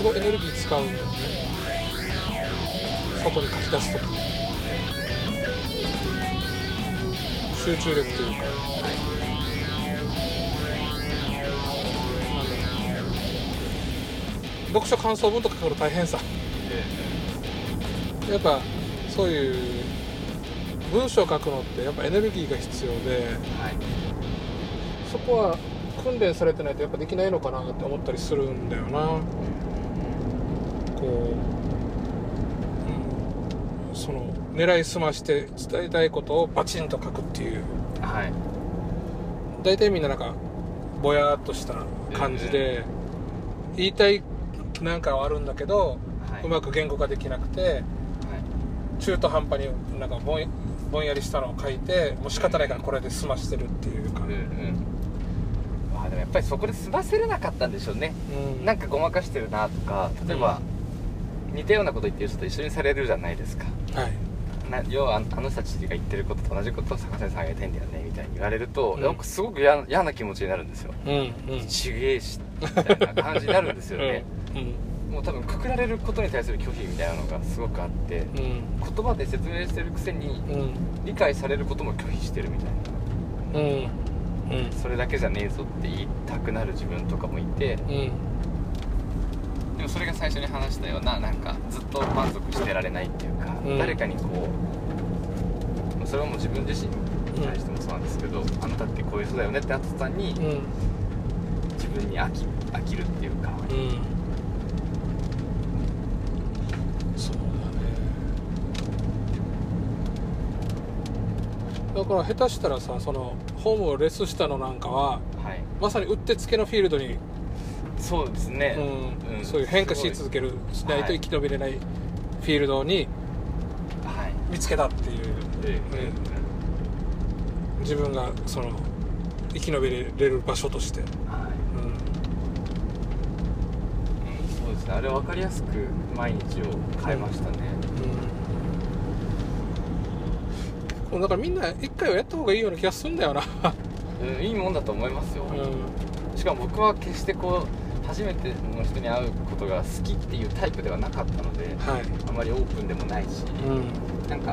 すごいエネルギー使うんだよね。外に書き出すとき集中力というか。読書感想文とか書くの大変さ。やっぱそういう文章を書くのってやっぱエネルギーが必要ではい。そこは訓練されてないとやっぱできないのかなって思ったりするんだよなこう、うん、その狙い澄まして伝えたいことをバチンと書くっていう。はい。大体みんななんかぼやっとした感じで、言いたいなんかはあるんだけど、はい。うまく言語化できなくてはい。中途半端になんかぼんぼんやりしたのを書いてもう仕方ないからこれで済ましてるっていうか、うんうん。あでもやっぱりそこで済ませれなかったんでしょうね。うん。なんかごまかしてるなとか例えば、似たようなこと言ってる人と一緒にされるじゃないですか。はい。な要はああの人たちが言ってることと同じことを坂谷さんが言いたいんだよねみたいに言われると、うん。なんかすごく嫌嫌な気持ちになるんですよ。うんうん。ちげえしみたいな感じになるんですよね、うん。もう多分くくられることに対する拒否みたいなのがすごくあってうん。言葉で説明してるくせにうん。理解されることも拒否してるみたいな。うん。うん。それだけじゃねえぞって言いたくなる自分とかもいてうんでもそれが最初に話したようななんかずっと満足してられないっていうか、うん。誰かにこうそれはもう自分自身に対してもそうなんですけど、あなたってこういう人だよねってなった途端にうん。自分に飽き飽きるっていうか、うん。そうだね。だから下手したらさそのホームをレスしたのなんかははい。まさにうってつけのフィールドに、そうですね、うん。うん。そういう変化し続けるしないと生き延びれないフィールドにはい。見つけたっていう、ええ。ね自分がその生き延びれる場所として、はい。うん。うん、そうですね。あれ分かりやすく毎日を変えましたね、うん、だからみんな一回はやった方がいいような気がするんだよな、うん、いいもんだと思いますよ、うん。しかも僕は決してこう初めての人に会うことが好きっていうタイプではなかったのではい。あまりオープンでもないし、うん。なんか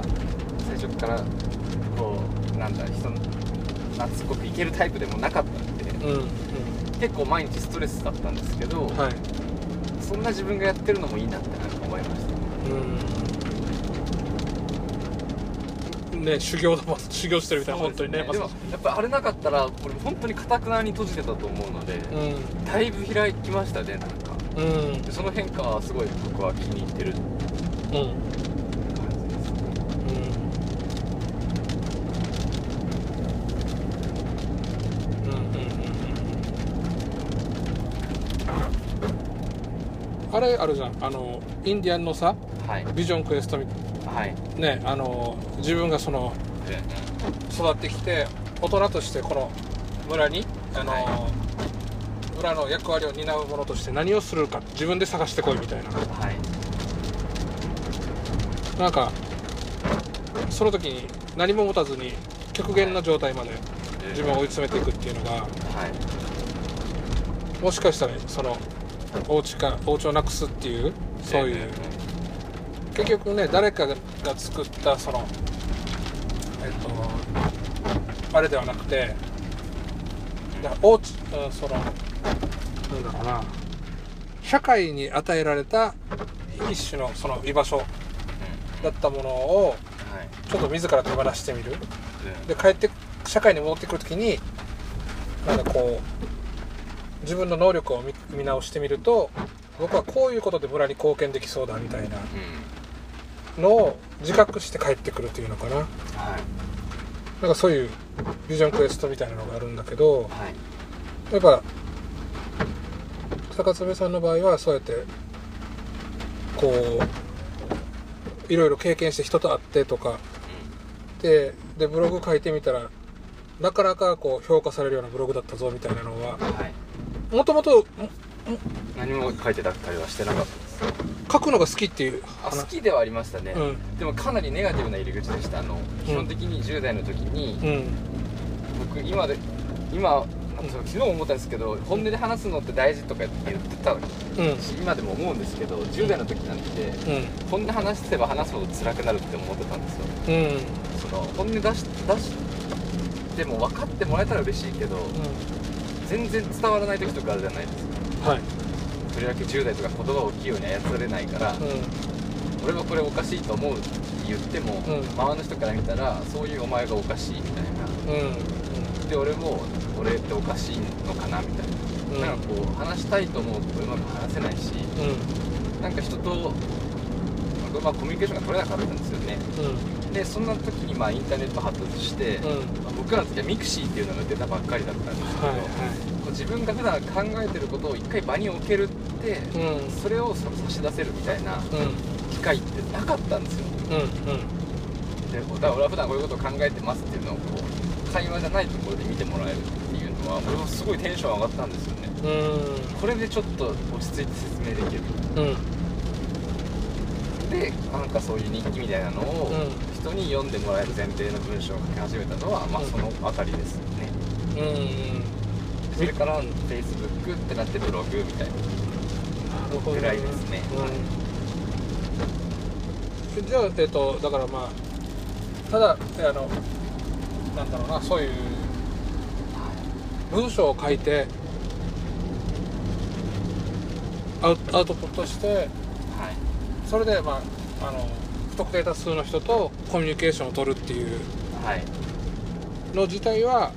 最初からこうなんだ人懐っこくいけるタイプでもなかったんでうんうん。結構毎日ストレスだったんですけど、はい。そんな自分がやってるのもいいなってなんか思いました。うんね修行だもん修行してるみたいな、本当にねでもやっぱあれなかったらこれ本当にかたくなに閉じてたと思うので、うん。だいぶ開きましたねなんか。うん。でその変化はすごい僕は気に入ってる。うん。あれあるじゃん。あのインディアンのさはいビジョンクエストみはいねあの自分がそので育ってきて大人としてこの村にあの、は村の役割を担う者として何をするか自分で探してこいみたいな。はい。なんかその時に何も持たずに極限の状態まで自分を追い詰めていくっていうのがはい。もしかしたらそのお家かお家をなくすっていうそういう結局ね誰かが作ったそのえっとあれではなくてだおそのなんだろうな。社会に与えられた一種のその居場所だったものをはい。ちょっと自ら手放してみる。うん。で帰って社会に戻ってくる時になんかこう自分の能力を見見直してみると僕はこういうことで村に貢献できそうだみたいな。うんのを自覚して帰ってくるっていうのかな。はい。なんかそういうビジョンクエストみたいなのがあるんだけどはい。やっぱ坂爪さんの場合はそうやってこういろいろ経験して人と会ってとかででブログ書いてみたらなかなかこう評価されるようなブログだったぞみたいなのははい。もともと何も書いてたりはしてなかった書くのが好きっていうあ話。好きではありましたね、うん。でもかなりネガティブな入り口でした。あの基本的に10代の時に、うん。僕今で今昨日思ったんですけど本音で話すのって大事とか言ってたうん。し今でも思うんですけど10代の時なんてうん。本音話せば話すほど辛くなるって思ってたんですよ。うん。その本音出し出しても分かってもらえたら嬉しいけど全然伝わらない時とかあるじゃないですか。はいとりわけ10代とか言葉を器用に操れないから、う俺はこれおかしいと思うって言っても、うん。周りの人から見たらそういうお前がおかしいみたいな。ん。うん。で俺も俺っておかしいのかなみたいうん。な、なんかこう話したいと思うとうまく話せないしうん。なんか人と、まあ、コミュニケーションが取れなかったんですよね。うん。でそんな時にまあインターネット発達して、うん。まあ僕らの時はミクシーっていうのが出たばっかりだったんですけど、はいはこう自分が普段考えてることを一回場に置けるって、いうん。それをその差し出せるみたいなうん。機会ってなかったんですよ。うんうん。でだから俺は普段こういうことを考えてますっていうのをこう会話じゃないところで見てもらえるっていうのは俺はすごいテンション上がったんですよね。うん。これでちょっと落ち着いて説明できる。うん。でなんかそういう日記みたいなのをうん。人に読んでもらえる前提の文章を書き始めたのは、まあうん。その辺りですよねうん。それから Facebook ってなってブログみたいなぐらいですね。うん。じゃあえっとだからまあただあのなんだろうなそういう文章を書いてアウアウトプットしてはい。それでまああの不特定多数の人とコミュニケーションを取るっていうはい。の自体は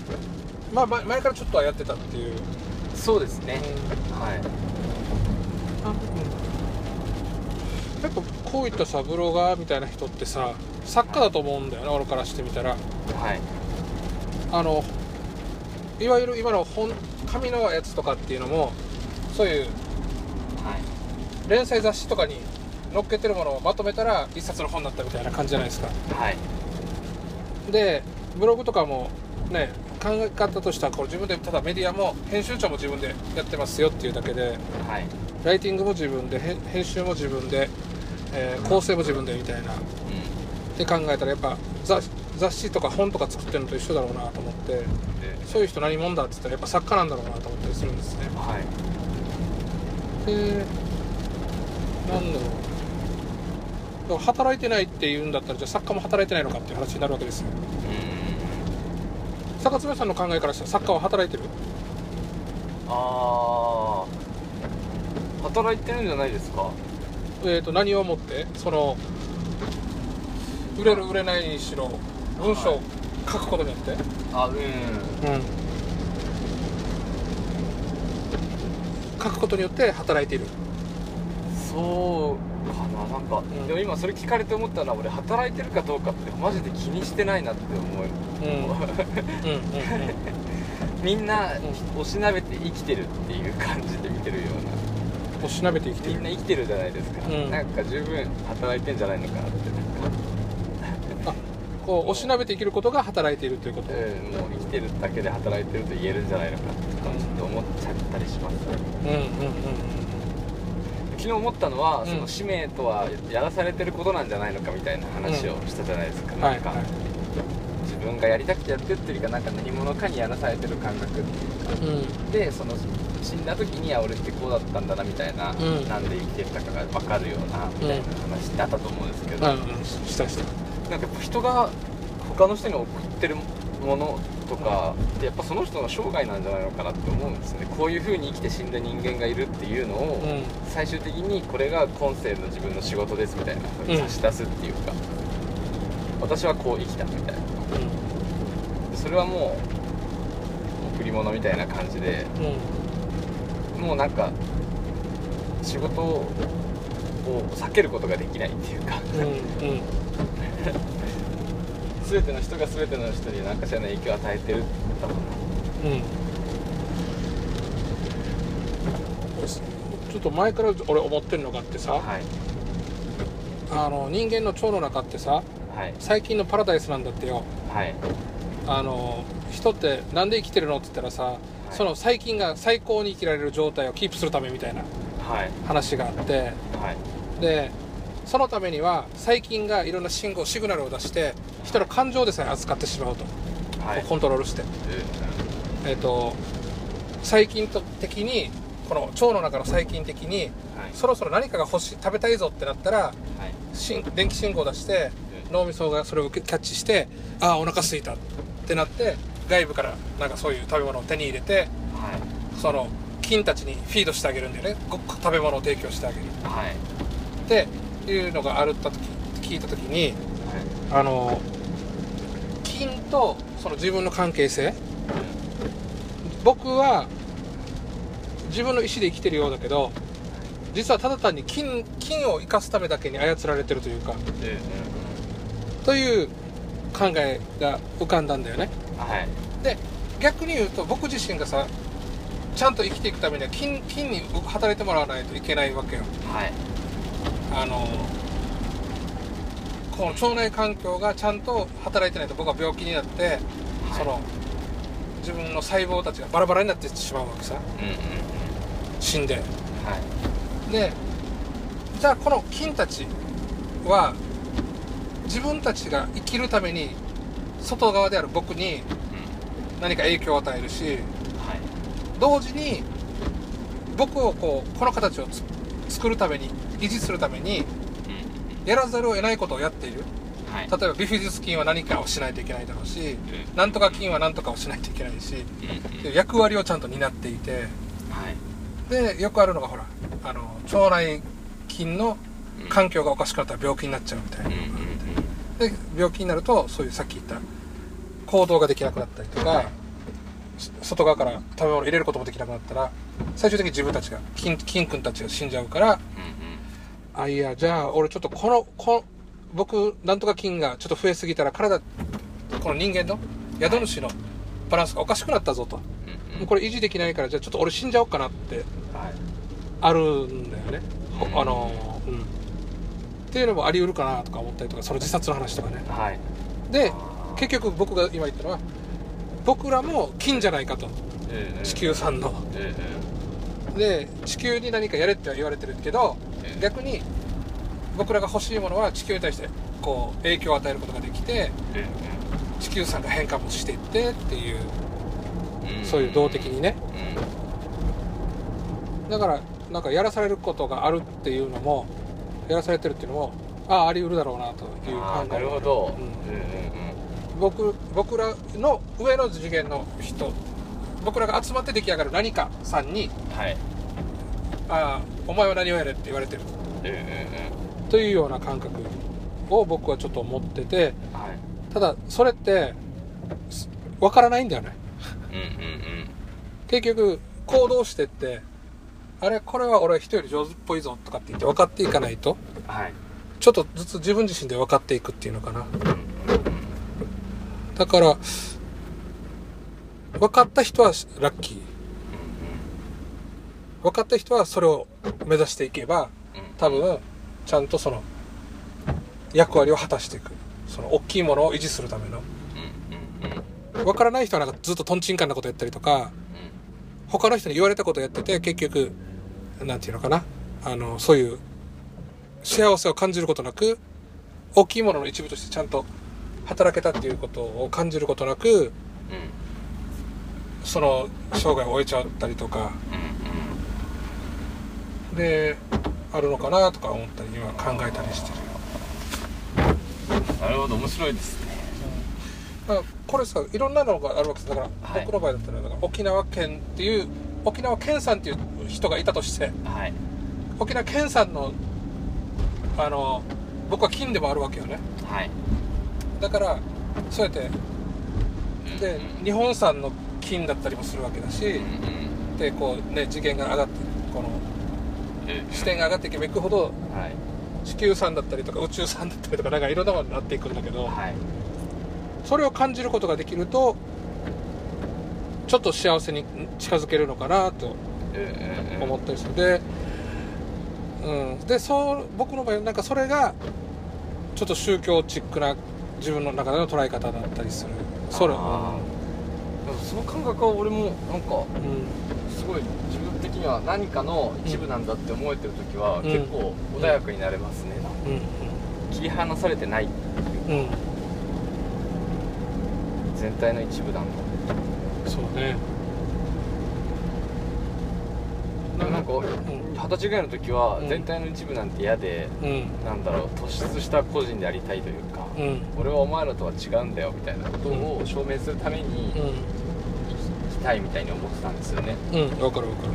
まあ前前からちょっとはやってたっていう、そうですね。はいあやっぱこういったさブロガーみたいな人ってさ作家だと思うんだよね俺からしてみたら。はい。あのいわゆる今の本紙のやつとかっていうのもそういうはい。連載雑誌とかに載っけてるものをまとめたら一冊の本になったみたいな感じじゃないですか。はい。でブログとかもね考え方としてはこれ自分でただメディアも編集長も自分でやってますよっていうだけではい。ライティングも自分で編編集も自分で、えー構成も自分でみたいな。うって考えたらやっぱ雑雑誌とか本とか作ってるのと一緒だろうなと思って。そういう人何者だって言ったらやっぱ作家なんだろうなと思ったりするんですね。はい。でなんだろう。働いてないって言うんだったらじゃあ作家も働いてないのかっていう話になるわけですよ。うん。坂爪さんの考えからしたら作家は働いてる？ああ働いてるんじゃないですか？えー、と何をもってその売れる売れないにしろ文章を書くことによって、あうん。うん。書くことによって働いている。そうかな。なんか、ん。でも今それ聞かれて思ったのは俺働いてるかどうかってマジで気にしてないなって思う。うん。うん。うん。うん。みんなおしなべて生きてるっていう感じで見てるようおしなべて生きてなみるんな生きてるじゃないですか、うん。なんか十分働いてんじゃないのかなって。なんか、あこうおしなべて生きることが働いているということ、うん、もう生きてるだけで働いてると言えるんじゃないのかって感じで思っちゃったりしますうんうんうん昨日思ったのは、うん。その使命とはやらされてることなんじゃないのかみたいな話をしたじゃないですか、うん。なんか、は自分がやりたくてやってるっていうかなんか何者かにやらされてる感覚っていうか。うん。でその死んだ時には俺ってこうだったんだなみたいな、うん。なんで生きてたかが分かるようなみたいな話ってあったと思うんですけど、うんうん。したした。なんかやっぱ人が他の人に送ってるものとかってやっぱその人の生涯なんじゃないのかなって思うんですよね。こういう風に生きて死んだ人間がいるっていうのを、うん。最終的にこれが今世の自分の仕事ですみたいな風に差し出すっていうか、私はこう生きたみたいな。それはもう贈り物みたいな感じでうんもうなんか仕事を避けることができないっていうか、うんうん。全ての人が全ての人に何かしらの影響を与えてるだろうな。うん。ちょっと前から俺思ってるのがあってさ、はい。あの人間の腸の中ってさはい。最近のパラダイスなんだってよ。はい。あの人ってなんで生きてるのって言ったらさ、いその細菌が最高に生きられる状態をキープするためみたいなはい。話があってはい。でそのためには細菌がいろんな信号シグナルを出して人の感情でさえ扱ってしまうと、はい。コントロールして、えっと細菌と的にこの腸の中の細菌的にはい。そろそろ何かが欲しい食べたいぞってなったら電気信号を出して脳みそがそれをキャッチしてああお腹空いたってなって外部からなんかそういう食べ物を手に入れてはいその菌たちにフィードしてあげるんだよね。ご食べ物を提供してあげる。はいっていうのがあるった時聞いた時にあの菌とその自分の関係性。僕は自分の意思で生きてるようだけど実はただ単に菌菌を生かすためだけに操られてるというか。え。という考えが浮かんだんだよねはい。で逆に言うと僕自身がさちゃんと生きていくためには菌菌に働いてもらわないといけないわけよ。はい。あのこの腸内環境がちゃんと働いてないと僕は病気になって、その自分の細胞たちがバラバラになってしまうわけさ。うんうんうん。死んで。はい。でじゃあこの菌たちは自分たちが生きるために外側である僕に何か影響を与えるしはい。同時に僕をこうこの形をつ作るために維持するためにやらざるを得ないことをやっている。はい。例えばビフィズス菌は何かをしないといけないだろうしうん。なんとか菌は何とかをしないといけないしうん役割をちゃんと担っていてはい。でよくあるのがほらあの腸内菌の環境がおかしくなったら病気になっちゃうみたいな。うんうんで病気になるとそういうさっき言った行動ができなくなったりとかし外側から食べ物を入れることもできなくなったら最終的に自分たちが菌菌君たちが死んじゃうからあいやじゃあ俺ちょっとこのこ僕なんとか菌がちょっと増えすぎたら体この人間の宿主のバランスがおかしくなったぞと。もうこれ維持できないからじゃあちょっと俺死んじゃおうかなってはい。あるんだよね、あのうんっていうのもあり得るかなとか思ったりとかその自殺の話とかね。はい。で結局僕が今言ったのは僕らも菌じゃないかと。ええ地球さんの。ええで地球に何かやれっては言われてるけどええ。逆に僕らが欲しいものは地球に対してこう影響を与えることができてえ地球さんが変化もしていってっていうえそういう動的にね。うん。だからなんかやらされることがあるっていうのもやらされてるっていうのもあああり得るだろうなという考えなるほど。うん。うんうん僕僕らの上の次元の人僕らが集まって出来上がる何かさんにうんはい「ああお前は何をやれ」って言われてる。うんうんうん。というような感覚を僕はちょっと思っててはい。ただそれってすわからないんだよね。うんうん。結局行動してってあれこれは俺は人より上手っぽいぞとかって言って分かっていかないとうんはい。ちょっとずつ自分自身で分かっていくっていうのかな。だから分かった人はラッキー。分かった人はそれを目指していけば多分ちゃんとその役割を果たしていく。その大きいものを維持するための。分からない人はなんかずっとトンチンカンなことやったりとか他の人に言われたことをやってて結局なんていうのかな？あのそういう幸せを感じることなく大きいものの一部としてちゃんと働けたっていうことを感じることなくうんその生涯を終えちゃったりとかうんであるのかなとか思ったり今考えたりしてる。なるほど面白いですね。これさいろんなのがあるわけです。だから、はい。僕の場合だったらだから沖縄県っていう沖縄県さんっていう人がいたとしてはい。沖縄県さんのあの僕は金でもあるわけよね。はい。だからそうやってで日本産の金だったりもするわけだしうんうん。でこうね次元が上がってこのえ視点が上がっていけばいくほどはい。地球産だったりとか宇宙産だったりとかなんかいろんなものになっていくんだけどはい。それを感じることができるとちょっと幸せに近づけるのかなとええ思ったりする。で,、うん、でそう僕の場合なんかそれがちょっと宗教チックな自分の中での捉え方だったりする。それ、あでもその感覚は俺もなんかうん。すごい自分的には何かの一部なんだって思えてる時はうん。結構穏やかになれますね、うん。切り離されてないう。んうん。全体の一部なんだそうね。なんかうん二十歳ぐらいの時はうん。全体の一部なんて嫌で、うん。なんだろう突出した個人でありたいというか、うん。俺はお前らとは違うんだよみたいなことを証明するためにう生きたいみたいに思ってたんですよね、んうん。分かる分かる。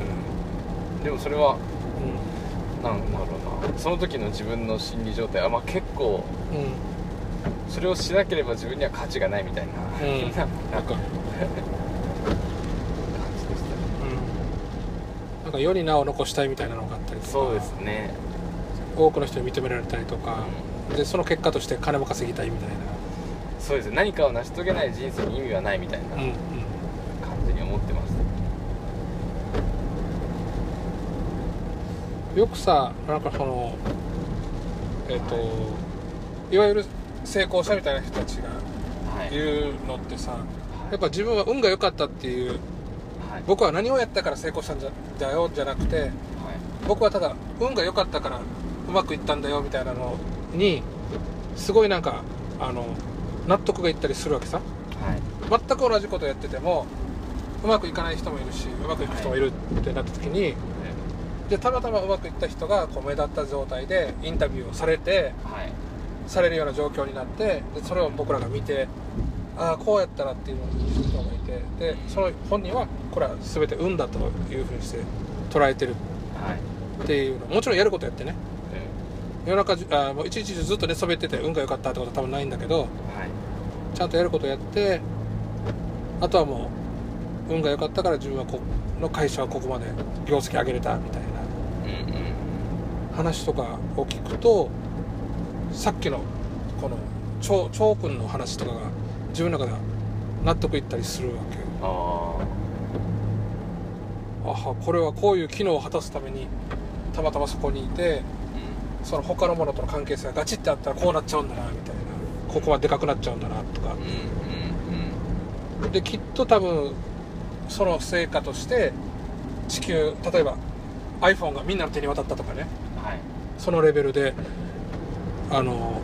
うん、でもそれはうなんだろうな。その時の自分の心理状態は、まあ、結構んうん。それをしなければ自分には価値がないみたいな、うん。なんか分かる 感じでしたねうんなんか世に名を残したいみたいなのがあったりとかそうですね、多くの人に認められたりとか、でその結果として金も稼ぎたいみたいそうですね。何かを成し遂げない人生に意味はないみたいなな、うんうん、感じに思ってました、よくさなんかそのえっ、といわゆる成功者みたいな人たちがはい。言うのってさやっぱ自分は運が良かったっていうはい僕は何をやったから成功したんじゃだよじゃなくてはい僕はただ運が良かったからうまくいったんだよみたいなのにすごいなんかあの納得がいったりするわけさ。はい。全く同じことやっててもうまくいかない人もいるしうまくいく人もいるってなった時にでたまたまうまくいった人がこう目立った状態でインタビューをされてはい。されるような状況になってでそれを僕らが見てああこうやったらっていうのをてでその本人はこれは全て運だというふうにして捉えてる。はい。っていうの。もちろんやることやってね。うん夜中じあもう一日中ずっと寝そべってて運が良かったってことは多分ないんだけどはい。ちゃんとやることやってあとはもう運が良かったから自分はこの会社はここまで業績上げれたみたいな。話とかを聞くとさっきのこの超超君の話とかが自分の中では納得いったりするわけ。ああはこれはこういう機能を果たすためにたまたまそこにいてあその他のものとの関係性がガチってあったらこうなっちゃうんだなみたいな。ここはでかくなっちゃうんだなとか。うんうんうん。できっと多分その成果として地球例えば iPhone がみんなの手に渡ったとかね。はい。そのレベルであの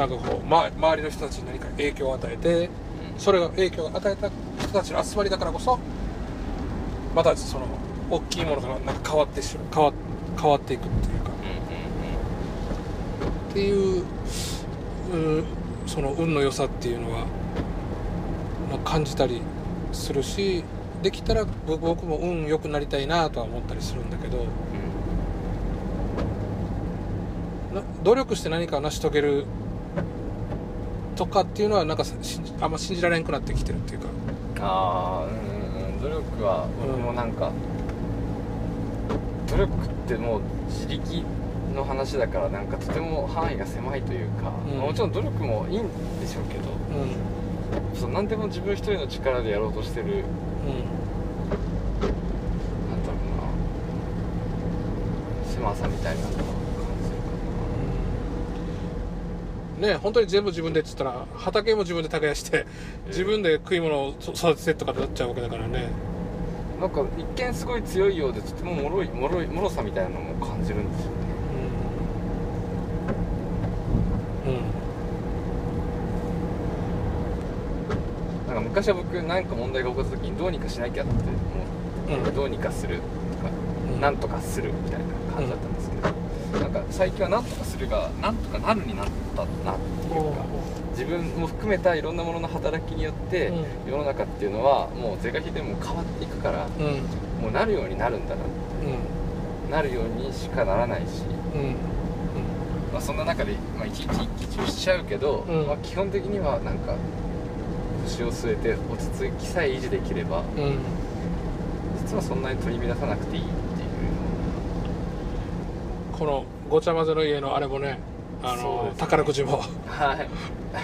なんかこう、ま、周りの人たちに何か影響を与えてそれが影響を与えた人たちの集まりだからこそまたその大きいものがなんか変わってしまう変わ変わっていくっていうか。っていううんその運の良さっていうのは、まあ、感じたりするしできたらぼ僕も運良くなりたいなとは思ったりするんだけどな努力して何かを成し遂げるとかっていうのはなんかあんま信じられんくなってきてるっていうか。ああうんうんうん。努力は僕もなんか、努力ってもう自力の話だからなんかとても範囲が狭いというか、うん。もちろん努力もいいんでしょうけどうん。そう何でも自分一人の力でやろうとしてるうん。なんだろうな狭さみたいなのを感じるかね本当に全部自分でって言ったら畑も自分で耕して自分で食い物を育ててとかになっちゃうわけだからね。ななんか一見すごい強いようでとても脆い脆い脆さみたいなのも感じるんですよね。うん。うん。なんか昔は僕なんか問題が起こった時にどうにかしなきゃって思って、うん。どうにかするとか、うん。なんとかするみたいな感じだったんですけど、なんか最近はなんとかするがなんとかなるになったなっていうか自分も含めたいろんなものの働きによって、うん。世の中っていうのはもう是が非でも変わっていくからもうなるようになるんだななるようにしかならないし、まあ、そんな中で、まあ、いちいち一喜一憂しちゃうけど、うん。まあ、基本的にはなんか腰を据えて落ち着きさえ維持できればうん。実はそんなに取り乱さなくていいこのごちゃ混ぜの家のあれもねあのね。宝くじも。はい。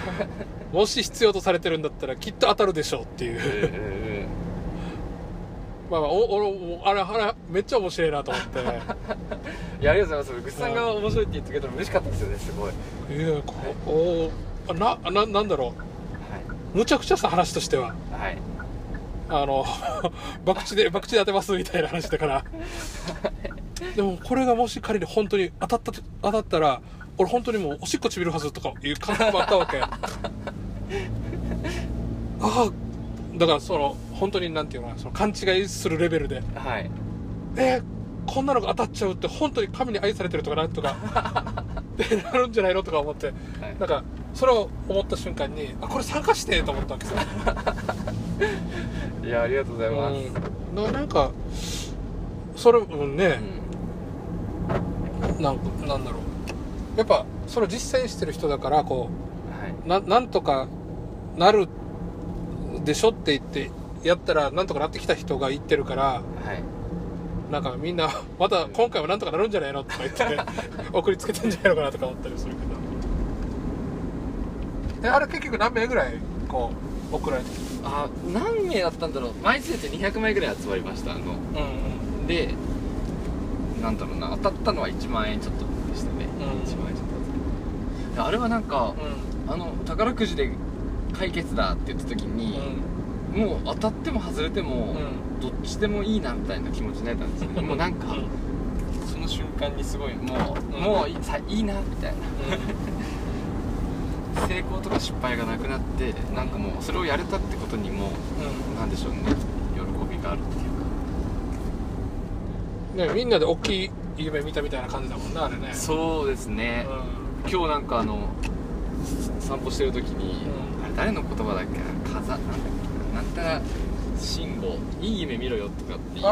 もし必要とされてるんだったらきっと当たるでしょうっていう。うんうんうんまあまあおおあれあれめっちゃ面白いなと思って。いやありがとうございます。ぐっさんが面白いって言ってくれたら嬉しかったですよねすごい、はいやこおあなななんだろう。むちゃくちゃさ話としては。はい。あの 博打で博打で当てますみたいな話だからでもこれがもし仮に本当に当たったと当たったら俺本当にもうおしっこちびるはずとかいう感覚もあったわけ。ああだからその本当になんていうのかなその勘違いするレベルで。はい。えーこんなのが当たっちゃうって本当に神に愛されてるとかなんとか。ってなるんじゃないのとか思って。はい。なんかそれを思った瞬間にあこれ参加してと思ったわけさ。いやありがとうございます、うん。ななんかそれもね、なんかなんだろう。やっぱそれを実践してる人だからこはい。うななんとかなるでしょって言ってやったらなんとかなってきた人が言ってるからはい。なんかみんな また今回はなんとかなるんじゃないのとか言って、送りつけてんじゃないのかなとか思ったりするけど。えあれ結局何名ぐらいこう送られてきあ何名だったんだろう。枚数で200枚ぐらい集まりましたあの。たうん。でなんだろうな当たったのは1万円ちょっとでしたね、うん。1万円ちょっとあれはなんか、うん。あの宝くじで解決だって言った時に、もう当たっても外れても、うどっちでもいいなみたいな気持ちになれたんですよね。もうなんか、その瞬間にすごいもう、うん。もういいさいいなみたいな。成功とか失敗がなくなってなんかもうそれをやれたってことにもうん。なんでしょうね。喜びがあるっていう。かねみんなで大きい夢見たみたいな感じだもんなあれね。そうですね、う今日なんかあの散歩してる時に、うん。あれ誰の言葉だっけ？な風なんだっけななんたら慎吾いい夢見ろよとかっていう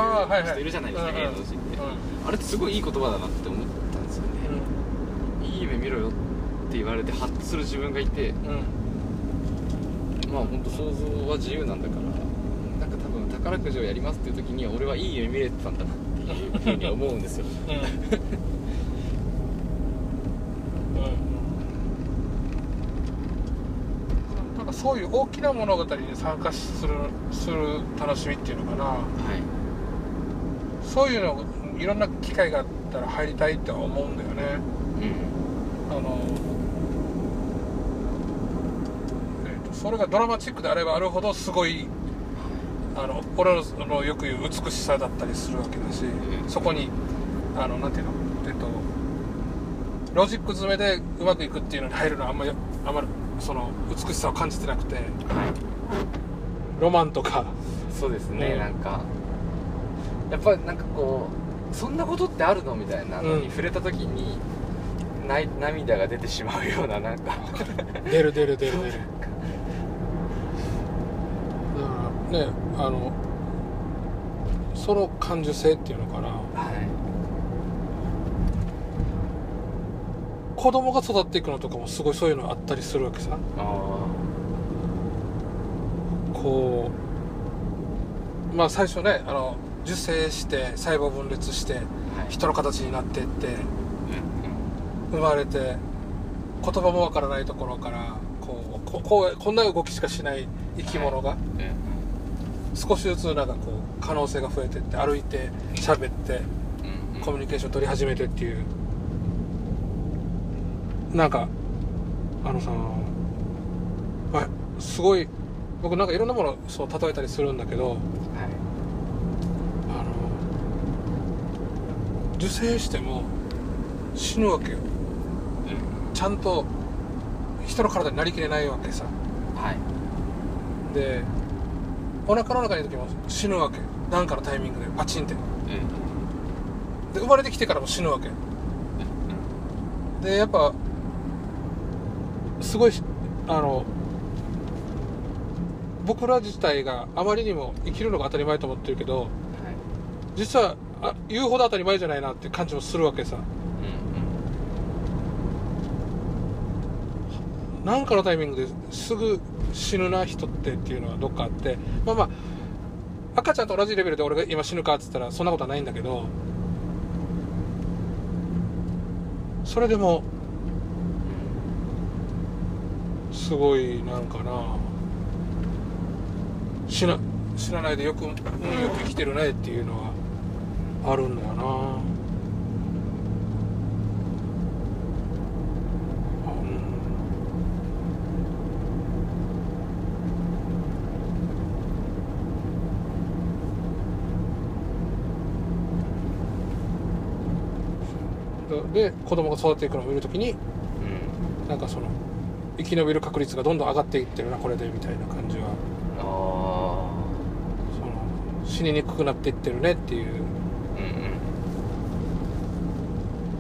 人いるじゃないですか、うんうん。芸能人って、ん。あれってすごいいい言葉だなって思ったんですよね、いい夢見ろよって言われてハッとする自分がいてうん。まあ本当想像は自由なんだからなんか多分宝くじをやりますっていう時には俺はいい夢見れてたんだなっていうふうには思うんですよ。うん。うんなんかそういう大きな物語に参加するする楽しみっていうのかな。はい。そういうのいろんな機会があったら入りたいって思うんだよね。うん。あの、えーとそれがドラマチックであればあるほどすごいあの俺のあのよく言う美しさだったりするわけだし、うん。そこにあのなんていうの？えっとロジック詰めでうまくいくっていうのに入るのはあんまりあんまりその美しさを感じてなくてはい。ロマンとか。そうですね、うん。なんか。やっぱりなんかこうそんなことってあるのみたいなのうん。に触れた時に、ない涙が出てしまうようななんか。出る出る出る出る ねあのその感受性っていうのかな。はい。子供が育っていくのとかもすごいそういうのあったりするわけさ。あこうまあ最初ねあの受精して細胞分裂してあはい。人の形になっていってうん生まれて言葉もわからないところからこうここんな動きしかしない生き物がうんうん少しずつなんかこう可能性が増えてって歩いて喋ってうんコミュニケーション取り始めてっていう。なんかあのさあすごい僕なんかいろんなものをそう例えたりするんだけどはい。あの受精しても死ぬわけよ。ちゃんと人の体になりきれないわけさ。はい。でお腹の中にいる時も死ぬわけ。なんかのタイミングでパチンって。うん。で生まれてきてからも死ぬわけ。でやっぱすごいあの僕ら自体があまりにも生きるのが当たり前と思ってるけどはい。実はあ言うほど当たり前じゃないなって感じもするわけさ。うん。なんかのタイミングですぐ死ぬな人ってっていうのはどっかあってまあまあ赤ちゃんと同じレベルで俺が今死ぬかっつったらそんなことはないんだけどそれでもすごいなんかな死な死なないでよく、う、よく生きてるねっていうのはあるんだよなうんで子供が育っていくのを見るときにうんなんかその生き延びる確率がどんどん上がっていってるなこれでみたいな感じは。あ死ににくくなっていってるねっていう。うんうん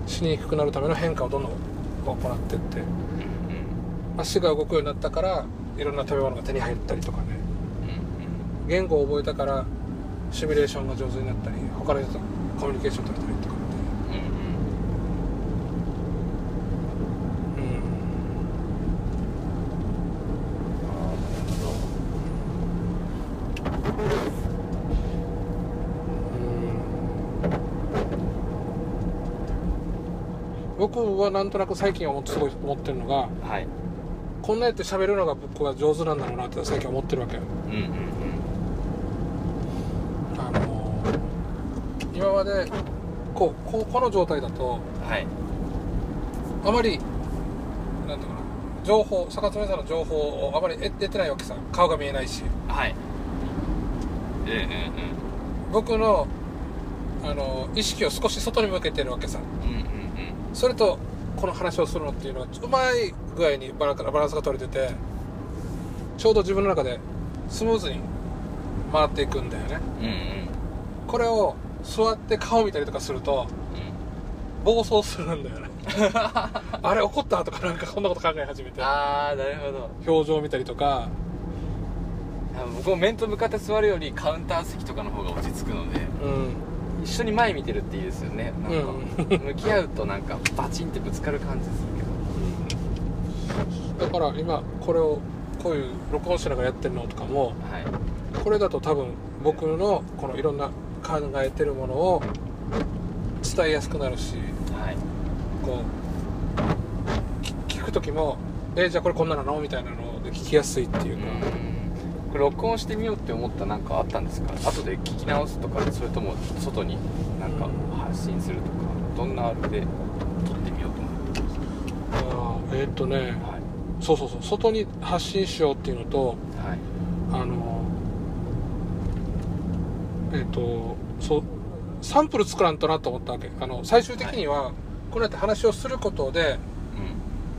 死ににくくなるための変化をどんどん行ってってうん足が動くようになったからいろんな食べ物が手に入ったりとかね。うん言語を覚えたからシミュレーションが上手になったり他の人とコミュニケーション取れたりとかってうんうんうん僕はなんとなく最近思ってすごい思ってるのがはい。こんなやって喋るのが僕は上手なんだろうなって最近思ってるわけよ。うんうんあの今までこうこうこの状態だとうんはい。あまりなんていうかな情報坂爪さんの情報をあまり得得てないわけさ。顔が見えないし。はい。うんうん僕のあの意識を少し外に向けてるわけさ。うんうんうん。それとこの話をするのっていうのはうまい具合にバラバランスが取れててちょうど自分の中でスムーズに回っていくんだよね。うんうん。これを座って顔見たりとかすると暴走するんだよね。あれ怒ったとかなんかこんなこと考え始めて。ああなるほど。表情見たりとか。あ僕も面と向かって座るよりカウンター席とかの方が落ち着くので。うん一緒に前見てるっていいですよね。なんか、向き合うとなんかバチンってぶつかる感じするけど。だから今これをこういう録音しながらやってるのとかもはい。これだと多分僕のこのいろんな考えてるものを伝えやすくなるしはい。こうき聞く時も「えじゃあこれこんなの?」みたいなので聞きやすいっていうか、これ録音してみようって思ったなんかあったんですか？後で聞き直すとかそれとも外になんか発信するとかどんなあれで撮ってみようと思ってますあーえーっとねはい。そうそうそう外に発信しようっていうのとはい。あのえーっとそうサンプル作らんとなと思ったわけ。あの最終的には、こうやって話をすることで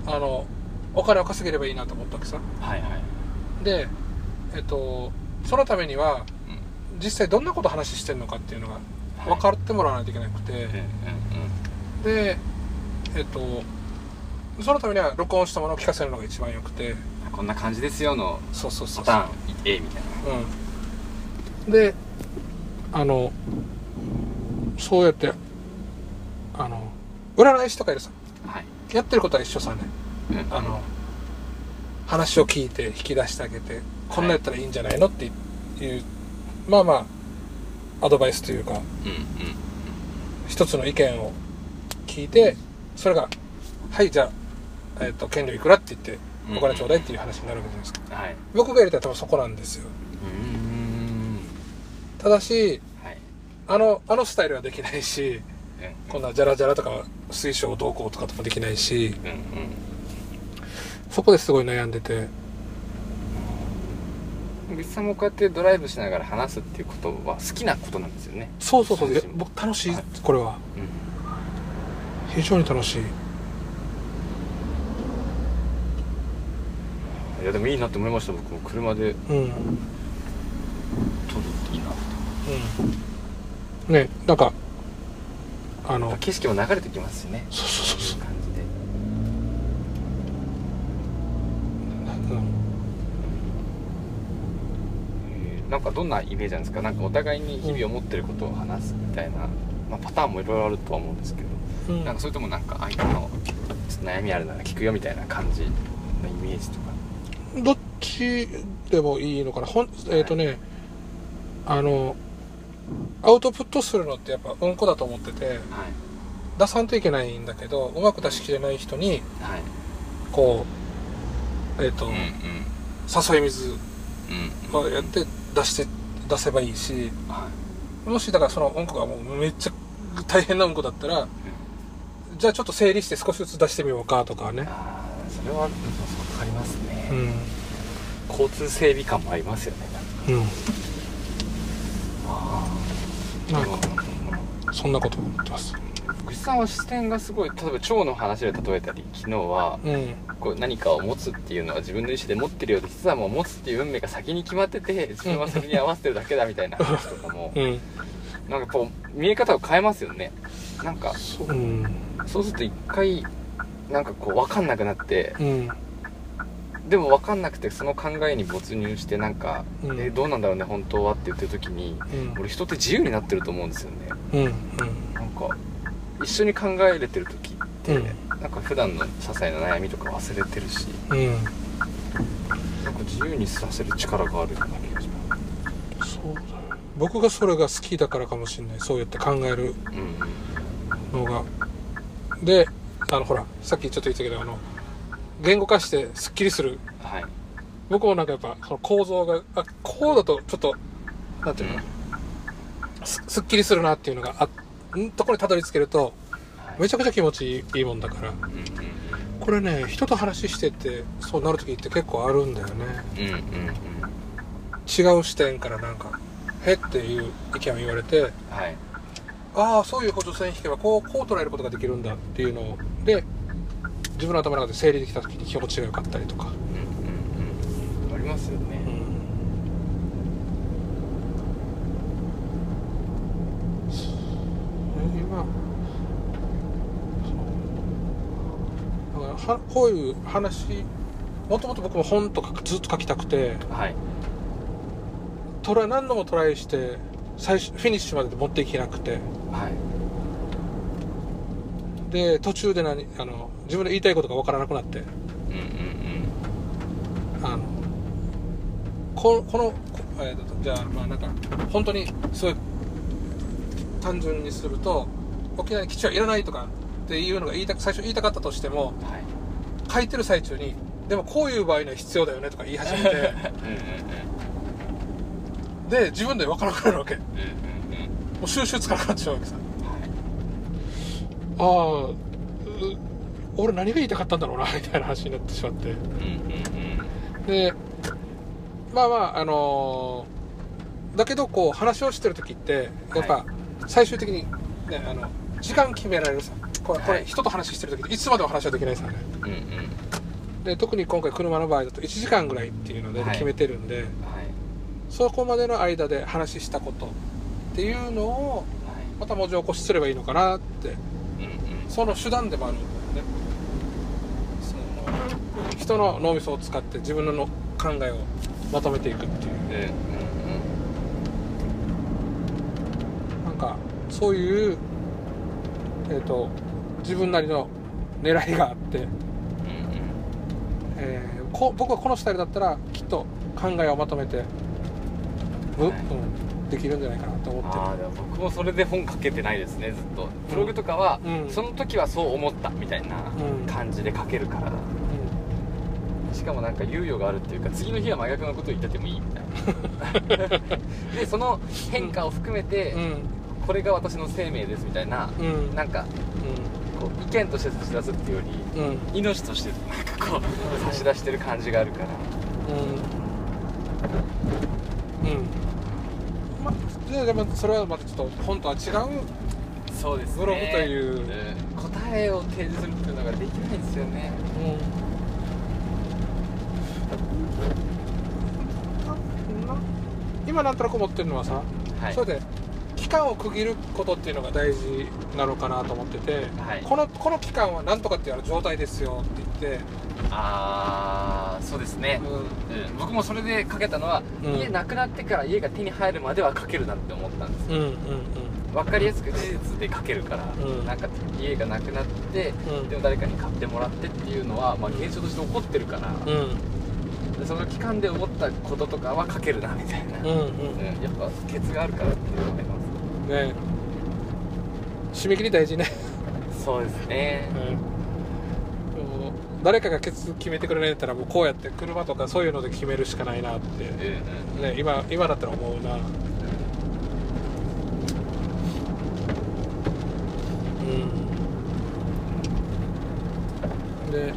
うん。あのお金を稼げればいいなと思ったわけさ。はいはい。でえっとそのためにはうん。実際どんなこと話してるのかっていうのがはい。分かってもらわないといけなくて、うんうんでえっとそのためには録音したものを聞かせるのが一番よくて。うんこんな感じですよのそうそうそう。パターン A みたいな。うん。であのそうやってあの占い師とかいるさ。はい。やってることは一緒さね。うん。あの話を聞いて引き出してあげてこんなやったらいいんじゃないの？っていうまあまあアドバイスというかうんうん一つの意見を聞いてそれが「はいじゃあ、えっと権利いくら?」って言ってお金ちょうだいっていう話になるわけじゃないですか。はい。僕がやりたいのは多分そこなんですよ。うん。ただしはい。あのあのスタイルはできないしうん。こんなジャラジャラとか水晶どうこうとかともできないしうんうん。そこですごい悩んでてぐっさんもこうやってドライブしながら話すっていうことは好きなことなんですよね。そうそうそう。僕楽しいはい。これは。非常に楽しい。いやでもいいなって思いました僕も。車で。うん。うん撮るっていいなって。ねなんかあの景色も流れてきますしね。そうそうそうい感じで。うんえーなんかどんなイメージなんですか？なんかお互いに日々思ってることを話すみたいな、まあ、パターンもいろいろあるとは思うんですけど、うん。なんかそれともなんか相手のちょっと悩みあるなら聞くよみたいな感じのイメージとか。どっちでもいいのかな？ほんえっ、とね、あのアウトプットするのってやっぱうんこだと思っててはい。出さんといけないんだけどうまく出しきれない人にはい。こうえっ、と、うんうん。誘い水うん。をやって出して出せばいいしはもしだからそのうんこがもうめっちゃ大変なうんこだったらじゃあちょっと整理して少しずつ出してみようかとかね。それは分かりますね、うん。交通整備感もありますよね。うん。あなんかそんなこと思ってますさんは視点がすごい例えば腸の話で例えたり昨日はうん。こう何かを持つっていうのは自分の意思で持ってるようで実はもう持つっていう運命が先に決まってて自分はそれに合わせてるだけだみたいな話とかもうん。なんかこう見え方を変えますよね。なんかそう。うんそうすると一回なんかこう分かんなくなってうん。でも分かんなくてその考えに没入してなんか、うん。えどうなんだろうね本当はって言ってる時にうん。俺人って自由になってると思うんですよね。うん。うん。なんか一緒に考えれてる時って、うん。なんか普段の些細な悩みとか忘れてるしうん。なんか自由にさせる力があるような気がしまそうだね。僕がそれが好きだからかもしれない。そうやって考えるすうんのが。であのほらさっきちょっと言ったけどあの言語化してすっきりする。はい。僕もなんかやっぱその構造があこうだとちょっとなんていうの、すすっきりするなっていうのがあんところにたどり着けるとはいめちゃくちゃ気持ちいいもんだから。これね人と話しててそうなる時って結構あるんだよね。うんうんうん。違う視点からなんか「へ」っていう意見を言われてはい。ああそういう補助線引けばこうこう捉えることができるんだっていうので自分の頭の中で整理できた時に気持ちが良かったりとか、うんうんうん。ありますよねうだからはこういう話もともと僕も本とかずっと書きたくてはい。トライ何度もトライして最初フィニッシュまで持っていけなくて。はい。で途中で何あの自分で言いたいことが分からなくなって。うんうんあのここの、こえじゃあまあなんか本当にすごい単純にすると沖縄に基地はいらないとかっていうのが言いた最初言いたかったとしてもうんはい。書いてる最中にでもこういう場合には必要だよねとか言い始めて。で自分で分からなくなるわけ。もうんうんうん。う収集つかなくなっちゃうわけさ。はい。ああう俺何が言いたかったんだろうな みたいな話になってしまって。うんうんうん。でまあまああのーだけどこう話をしてる時ってやっぱ最終的にねあの時間決められるさ。これこれはい。人と話してる時いつまでも話はできないさ。ねうんうん。で特に今回車の場合だと1時間ぐらいっていうのではい。決めてるんで、はい。そこまでの間で話したことっていうのをまた文字起こしすればいいのかなってはいうんうん。その手段でもあるんだよね。その人の脳みそを使って自分のの考えをまとめていくっていう。うんうん。なんかそういうえっ、と自分なりの狙いがあって、うんうん。えーこ僕はこのスタイルだったらきっと考えをまとめて、うん、できるんじゃないかなと思ってる。あ僕もそれで本書けてないですねずっと。ブログとかは、うん。その時はそう思ったみたいなうん。感じで書けるから、しかもなんか猶予があるっていうか次の日は真逆のことを言っててもいいみたいな。でその変化を含めて、うんこれが私の生命ですみたいな、うん。うんなん。かこう意見として差し出すっていうよりうん。うん命としてなんかこう差し出してる感じがあるから。うん。うん。まででもそれはまたちょっと本とは違うそうですね。ブログといううん答えを提示するっていうのができないんですよね。今なんとなく思ってるのはさ、はい。それで期間を区切ることっていうのが大事なのかなと思ってて、はい。このこの期間はなんとかっていう状態ですよって言って、ああそうですね、ううん、僕もそれでかけたのは、うん。家なくなってから家が手に入るまではかけるなって思ったんですん、うんうん。分かりやすく事実でかけるから、うん。なんか家がなくなって、うん。でも誰かに買ってもらってっていうのは、まあ、現象として起こってるから、その期間で思ったこととかはかけるなみたいな、うんうん。うん。やっぱケツがあるからっていうのがありまね。締め切り大事ね、すそうですね。うん、誰かがケツ決めてくれないんだったらもうこうやって車とかそういうので決めるしかないなって、ね、今今だったら思うな。うん。で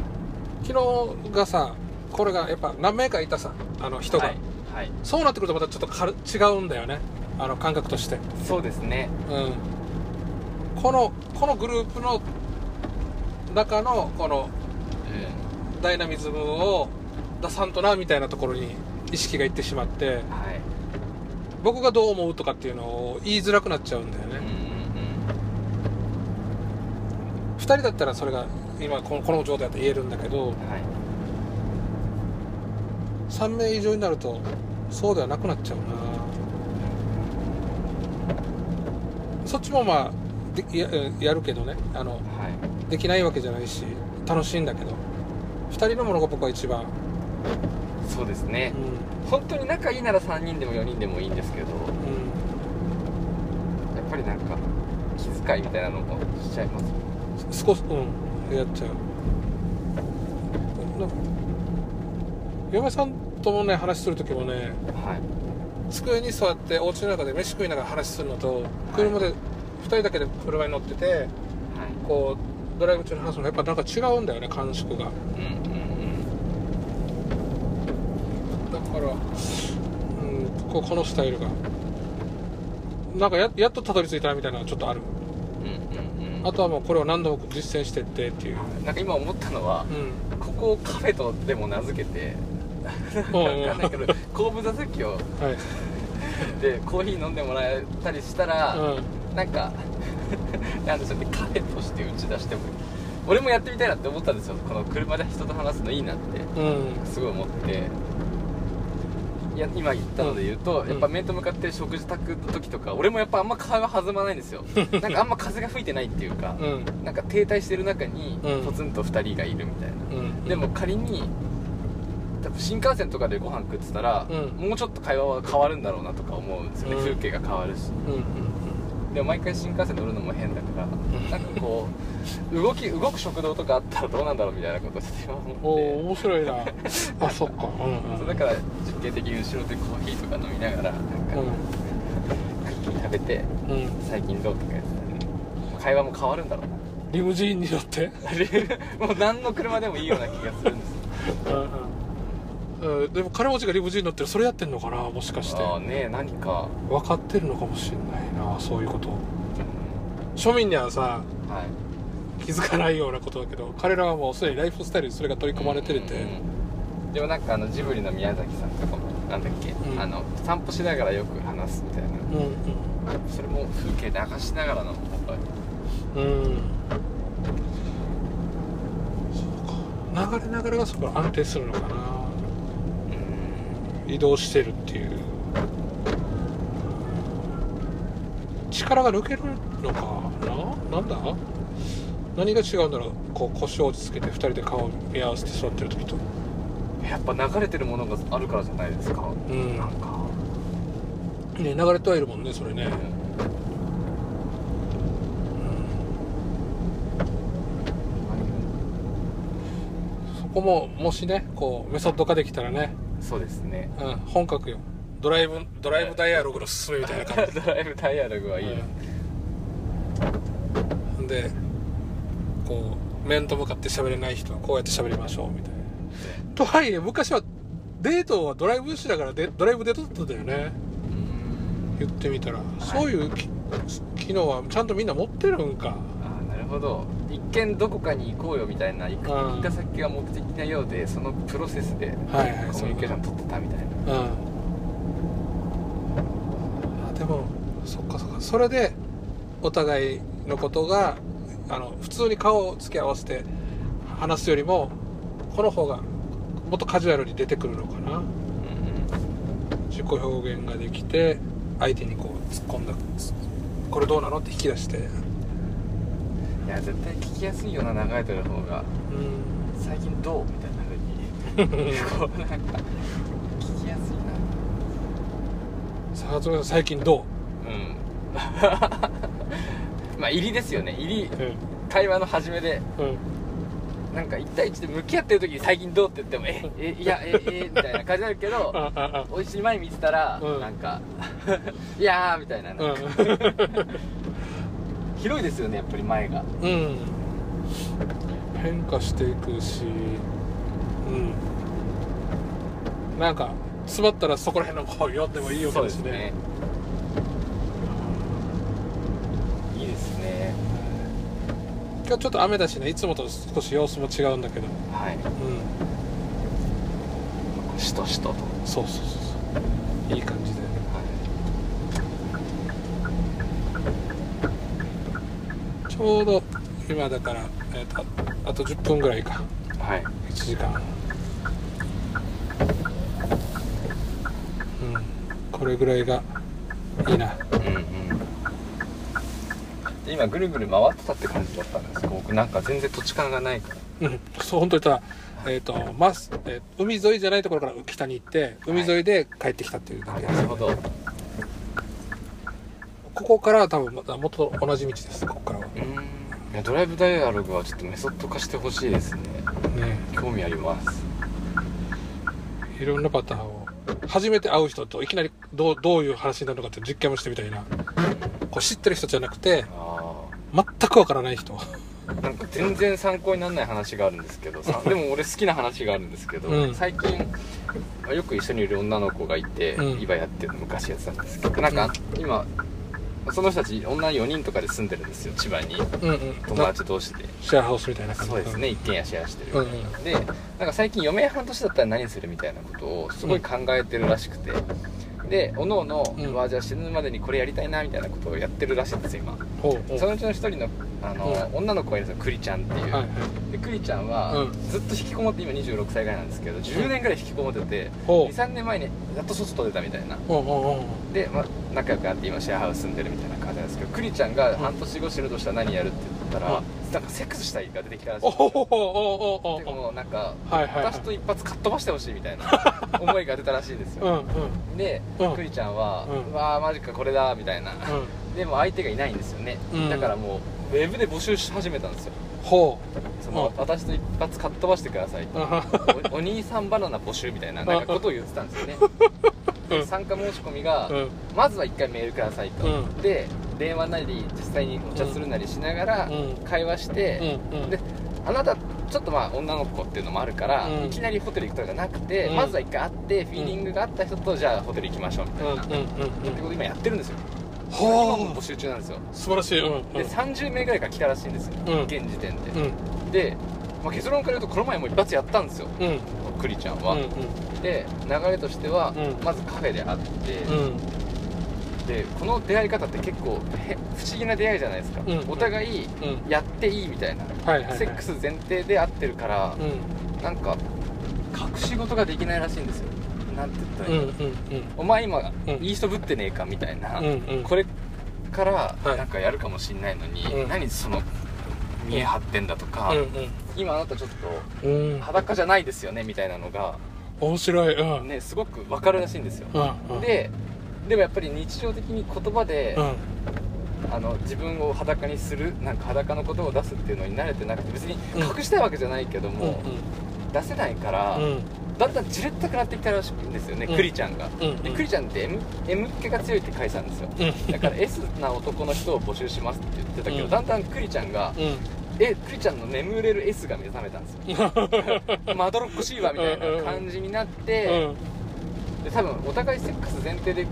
昨日がさこれがやっぱ何名かいたさあの人が、はい、はい、そうなってくるとまたちょっとかる違うんだよねあの感覚として。そうですね。うん。このこのグループの中のこのうダイナミズムを出さんとなみたいなところに意識がいってしまってんはい。僕がどう思うとかっていうのを言いづらくなっちゃうんだようんうんね、2人だったらそれが今このこの状態だと言えるんだけどうんはい。3名以上になるとそうではなくなっちゃうなそっちもまあでややるけどね。あのはい。できないわけじゃないし楽しいんだけど。2人のものが僕は一番、そうですね。う本当に仲いいなら3人でも4人でもいいんですけどんうん。やっぱりなんか気遣いみたいなのもしちゃいます。少しうん。やっちゃう。な嫁さんともね話する時もねはい机に座ってお家の中で飯食いながら話するのと車で2人だけで車に乗っててはい。こうドライブ中に話すのやっぱなんか違うんだよね感触が。うんうんだからうんこうこのスタイルが。なんかややっとたどり着いたなみたいなのがちょっとある。うんうんうん。うんあとはもうこれを何度も実践してってっていう。なんか今思ったのはうん。ここをカフェとでも名付けてう んわかんないけど後部座席をはい。でコーヒー飲んでもらえたりしたら、うなんか なんでしょうねカフェとして打ち出しても俺もやってみたいなって思ったんですよ。この車で人と話すのいいなって。んうん。すごい思って。いや今言ったので言うと、うん。やっぱ面と向かって食事炊く時とか俺もやっぱあんま会話弾まないんですよ。なんかあんま風が吹いてないっていうか、うん。なんか停滞してる中にうん。ポツンと2人がいるみたいな、うん。でも仮に多分新幹線とかでご飯食ってたら、うん。もうちょっと会話は変わるんだろうなとか思うんですよね、うん。風景が変わるし。うんうんでも毎回新幹線乗るのも変だから、んなんかこう動き動く食堂とかあったらどうなんだろうみたいなことを今思っておお面白いな。あそっか。うんうん。そうだから実験的に後ろでコーヒーとか飲みながらなんか、クッキー食べてうん。うん最近どうとかやってたらね会話も変わるんだろうな。リムジーンに乗って？もう何の車でもいいような気がするんですうんうんでも金持ちがリムジーン乗ってるそれやってんのかなもしかして。ああねえ何か、分かってるのかもしれないなそういうこと。庶民にはさはい。気づかないようなことだけど彼らはもうすでにライフスタイルにそれが取り込まれてて、うんうんうん。でもなんかあのジブリの宮崎さんとかもなんだっけ、うん。あの散歩しながらよく話すみたいな。うんそれも風景流しながらのやっぱり。うん。うんそうか。流れながらがそこ安定するのかな。うん移動してるっていう。力が抜けるのかな？なんだ？何が違うんだろう？こう腰を落ち着けて2人で顔を見合わせて座ってる時と。やっぱ流れてるものがあるからじゃないですか、うん。なんか、ね流れてはいるもんねそれね、そこももしねこうメソッド化できたらね、そうですね。うん、本格よ。ドライブドライブダイアログの進めみたいな感 ドライブダイアログはいいです、じでこう面と向かって喋れない人はこうやって喋りましょうみたいな。とはいえ昔はデートはドライブしながらでドライブデートだったんだよね。言ってみたら、そういうき機能はちゃんとみんな持ってるんか。ああなるほど一見どこかに行こうよみたいな行くうん。行った先が目的なようでそのプロセスでコミュニケーション取ってたみたいな。うん。あでもそっかそっか。それでお互いのことがあの普通に顔を付け合わせて話すよりもこの方がもっとカジュアルに出てくるのかな。うん自己表現ができて相手にこう突っ込んだこれどうなのって引き出して。うんいや絶対聞きやすいよな長いとの方がうん。最近どうみたいな風に。こうなんか聞きやすいな。さあそれ最近どう？ん。まあ入りですよね。入りううん。会話の始めで。うん。なんか1対1で向き合ってる時に最近どうって言ってもええいやええみたいな感じになるけどあああ美味しい前見てたら、うん。なんか いやーみたいななんか、広いですよねやっぱり前が。うん、うん、変化していくし。うん。なんか詰まったらそこら辺の方読んでもいいようそうかですね。ねいいですね。今日ちょっと雨だしね。いつもと少し様子も違うんだけど。はい。うん。しとしとと、そうそうそうそう。いい感じでちょうど今だから、えーとあと10分ぐらいか。はい、1時間。うん。これぐらいがいいな。うんうん。で今ぐるぐる回ってたって感じだったんです僕なんか全然土地勘がないから。うん。そう本当にただえっ、とまスえー海沿いじゃないところから北に行って海沿いで帰ってきたっていうだけです、なるほど。ここからは多分また元と同じ道です。ここいやドライブダイアログはちょっとメソッド化してほしいですね。ね。興味あります。いろんなパターンを初めて会う人といきなりどうどういう話になるのかって実験もしてみたいな。こう知ってる人じゃなくてあ全くわからない人。あなんか全然参考にならない話があるんですけどさでも俺好きな話があるんですけど、うん。最近よく一緒にいる女の子がいて、うん。今やってるの昔やってたんですけどなんか、今その人たち女4人とかで住んでるんですよ千葉に。うんうん。友達同士で。シェアハウスみたいな感じそうですね一軒家シェアしてる、うんうんでなんか最近余命半年だったら何するみたいなことをすごい考えてるらしくて、でおのおの、うん。わあじゃあ死ぬまでにこれやりたいなみたいなことをやってるらしいんですよ今。ほうそのうちの一人のあの、う女の子がいるんですよクリちゃんっていう、はいはい。でクリちゃんは、うん。ずっと引きこもって今26歳ぐらいなんですけど10年ぐらい引きこもってて、ほう。23年前にやっと外出たみたいな。で、まあ、仲良くなって今シェアハウス住んでるみたいな感じなんですけどクリちゃんが半年後死ぬとしたら何やるって言ったら、うん。なんかセックスしたいが出てきたらしい。うおほほほほほでほもなんかはいはいはい私と一発かっ飛ばしてほしいみたいな思いが出たらしいんですよ、うんうん。で、うん。クリちゃんは、うん。うわあマジかこれだみたいな、うん。でも相手がいないんですよね、うん。だからもうウェブで募集し始めたんですよ。ほその、うん。私と一発かっ飛ばしてくださいと。お兄さんバナナ募集みたいななんかことを言ってたんですよね、うん。で参加申し込みが、うん。まずは1回メールくださいと、うん。で電話なり実際にお茶するなりしながらうん。会話して、うん。うん。であなたちょっとまあ女の子っていうのもあるから、うん。いきなりホテル行くとかじゃなくて、うん。まずは1回会ってフィーリングがあった人とじゃあホテル行きましょうみたいな、うん。うん。うん。ってことを今やってるんですよ。今も募集中なんですよ。素晴らしい。うん。うん。で30名ぐらいから来たらしいんですよ、うん。現時点で、うん。で、まあ、結論から言うとこの前も一発やったんですよ。うん。うんクリちゃんは、うんで流れとしては、うん。まずカフェで会って、うん。でこの出会い方って結構へ不思議な出会いじゃないですか、うん。お互いうん。やっていいみたいな、はいはいはい。セックス前提で会ってるから、うん。なんか隠し事ができないらしいんですよ。なんて言ったらいいの、うんうんうん。お前今、うん。いい人ぶってねえかみたいな、うんうん。これからはい。なんかやるかもしんないのに、うん。何その見え張ってんだとか、うん今あなたちょっとうんうん。裸じゃないですよねみたいなのが面白い。うん。ねすごく分かるらしいんですよ、うんうん。ででもやっぱり日常的に言葉で、うん。あの自分を裸にするなんか裸のことを出すっていうのに慣れてなくて別にうん。隠したいわけじゃないけども、出せないから、うん。うんだんだんじれったくなってきたらしいんですよね、うん。クリちゃんが、うんでクリちゃんって M, M っ気が強いって書いてたんですよ。うん。だから S な男の人を募集しますって言ってたけど、うん。だんだんクリちゃんが、うんえクリちゃんの眠れる S が目覚めたんですよ。まどろっこしいわみたいな感じになって、で多分お互いセックス前提で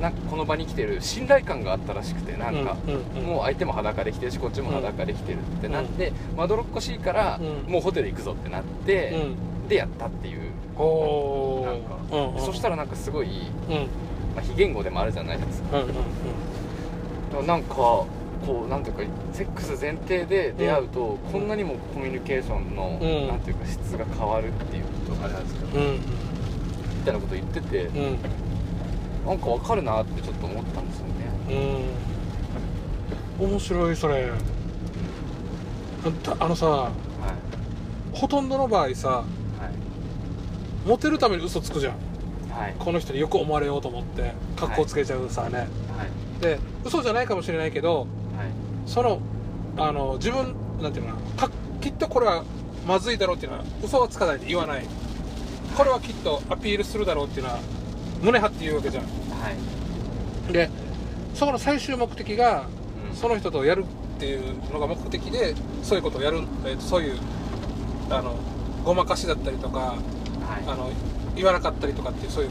なんかこの場に来てる信頼感があったらしくてなんか、うんうんもう相手も裸で来てるしこっちも裸で来てるってなって、まどろっこしいから、うん。もうホテル行くぞってなって、うん。でやったっていう。おなんか、そしたらなんかすごい、うん。うんまあ、非言語でもあるじゃないですか。うんうんだからなんかこうなんていうかセックス前提で出会うと、こんなにもコミュニケーションの、うん。なんていうか質が変わるっていうことあれなんですか。うん。みたいなこと言ってて、うん。うんなんかわかるなってちょっと思ったんですよね。うん。面白いそれ。あのさはほとんどの場合さいはい。モテるために嘘つくじゃん。はい。この人によく思われようと思って格好つけちゃうさね、はい。で嘘じゃないかもしれないけどはいそのあの自分なんていうのかきっとこれはまずいだろうっていうのは嘘はつかないで言わない。これはきっとアピールするだろうっていうのは胸張って言うわけじゃん。はい。でそこの最終目的がうん。その人とやるっていうのが目的でそういうことをやる、えーとそういうあのごまかしだったりとかはい。あの言わなかったりとかっていうそういう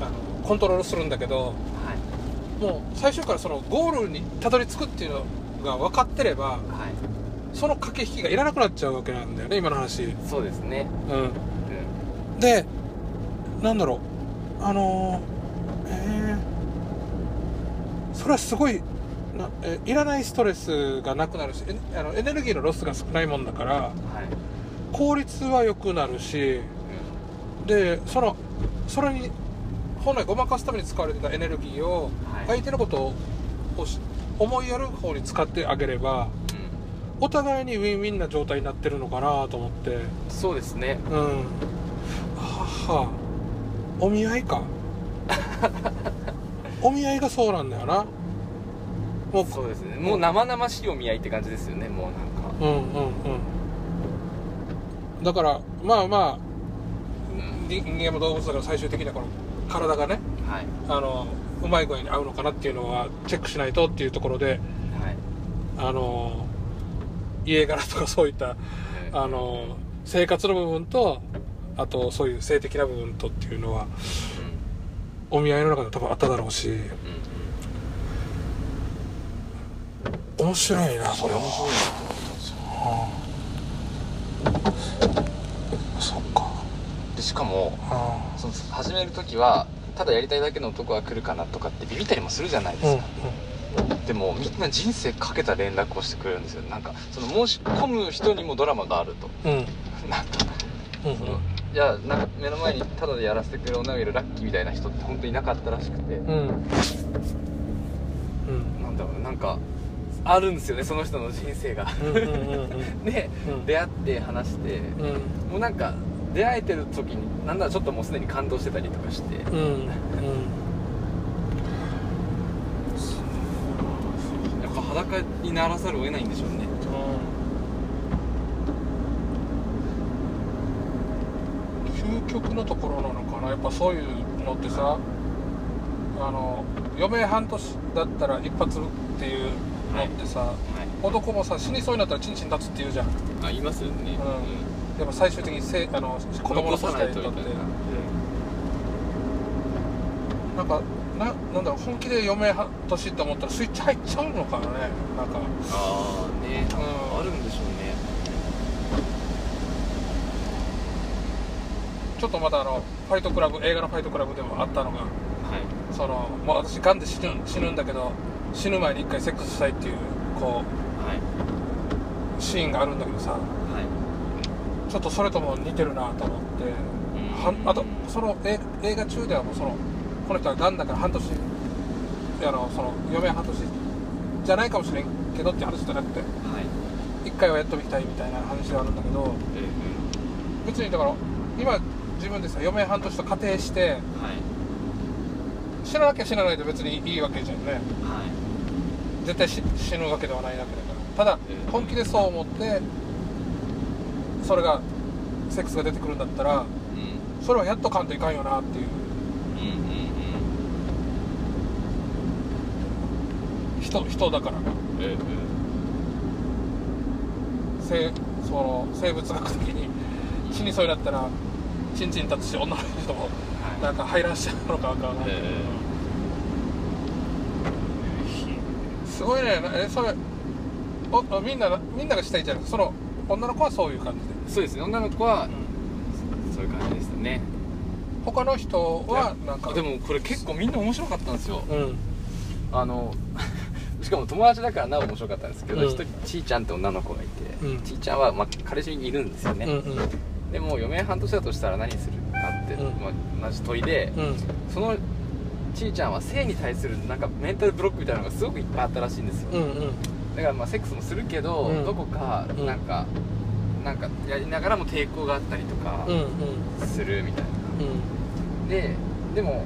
あのコントロールするんだけどはいもう最初からそのゴールにたどり着くっていうのが分かってればはい。その駆け引きがいらなくなっちゃうわけなんだよね今の話。そうですね。うん。うん。でなんだろう。あのーえーそれはすごいなえいらないストレスがなくなるしえあのエネルギーのロスが少ないもんだからはい、効率は良くなるしでそのそれに本来ごまかすために使われてたエネルギーをはい。相手のことをし思いやる方に使ってあげればお互いにウィンウィンな状態になってるのかなと思って。うん、そうですね。うん。はは。お見合いか。お見合いがそうなんだよな。もう。そうですね。もう生々しいお見合いって感じですよねもうなんか。うんうんうん。だからまあまあうん。人間も動物だから最終的にはこの体がねはい。あのうまい具合に合うのかなっていうのはチェックしないとっていうところではい。あの家柄とかそういったうんあの生活の部分とあとそういう性的な部分とっていうのはお見合いの中で多分あっただろうしうんうん。面白いなそれは。そっかでしかもあその始める時はただやりたいだけの男が来るかなとかってビビったりもするじゃないでうんすか、でもみんな人生かけた連絡をしてくれるんですよ。なんかその申し込む人にもドラマがあると。うん。うんなんかうんそのいやなんか目の前にタダでやらせてくれる女がいるラッキーみたいな人って本当にいなかったらしくて、うん。うん。なんだろうなんかあるんですよねその人の人生が。うんうんうんうん。で、うん。出会って話して、うん。もうなんか出会えてる時になんだらちょっともうすでに感動してたりとかして、うんうん。やっぱ裸にならざるを得ないんでしょうね。究極のところなのかな。やっぱそういうのってさあの余命半年だったら一発っていうのってさ、はい。男もさ死にそうになったらチンチン立つって言うじゃん。あ言いますよね。うんやっぱ最終的にせあの子供の残さないととって。ななんかななんだろう本気で余命半年って思ったらスイッチ入っちゃうのかなね。なんか。ああね、うん。あるんでしょうね。ちょっとまたあのファイトクラブ映画のファイトクラブでもあったのがはい。そのもう私ガンで死ぬ死ぬんだけど死ぬ前に一回セックスしたいっていうこはうシーンがあるんだけどさ。いはいちょっとそれとも似てるなと思って。はんあとその映映画中ではもうそのこの人はガンだから半年あのその余命半年じゃないかもしれんけどって話じゃなくてはい。一回はやっとみたいみたいな話があるんだけどえ別にだから今自分でさ余命半年と仮定してーはい。死ななきゃ死なないで別にいいわけじゃんね。はい。絶対し死ぬわけではないわけだから。ただうん。本気でそう思ってそれがセックスが出てくるんだったらうん。それはやっとかんといかんよなっていう。人人だから。うんえ生その生物学的に死にそうになったらチンチン立つし女の人もはい。なんか排卵しちゃうのかわからないけど、え。すごいね。えそれおみんなみんながしたいじゃんその女の子はそういう感じ。で、そうですね。女の子はそういう感じでしたね。他の人はなんかでもこれ結構みんな面白かったんですよ。うん。あの しかも友達だからなお面白かったんですけどうん。一、人ちーちゃんって女の子がいて、うん。ちーちゃんは、まあ、彼氏にいるんですよね、うんうん。でも余命半年だとしたら何するかって、うん。まあ、同じ問いで、うん。そのちーちゃんは性に対するなんかメンタルブロックみたいなのがすごくいっぱいあったらしいんですよ、うんうん。だからまあセックスもするけど、うん。どこかうんなん。か、なんかやりながらも抵抗があったりとかうんうん。するみたいな、うん。ででも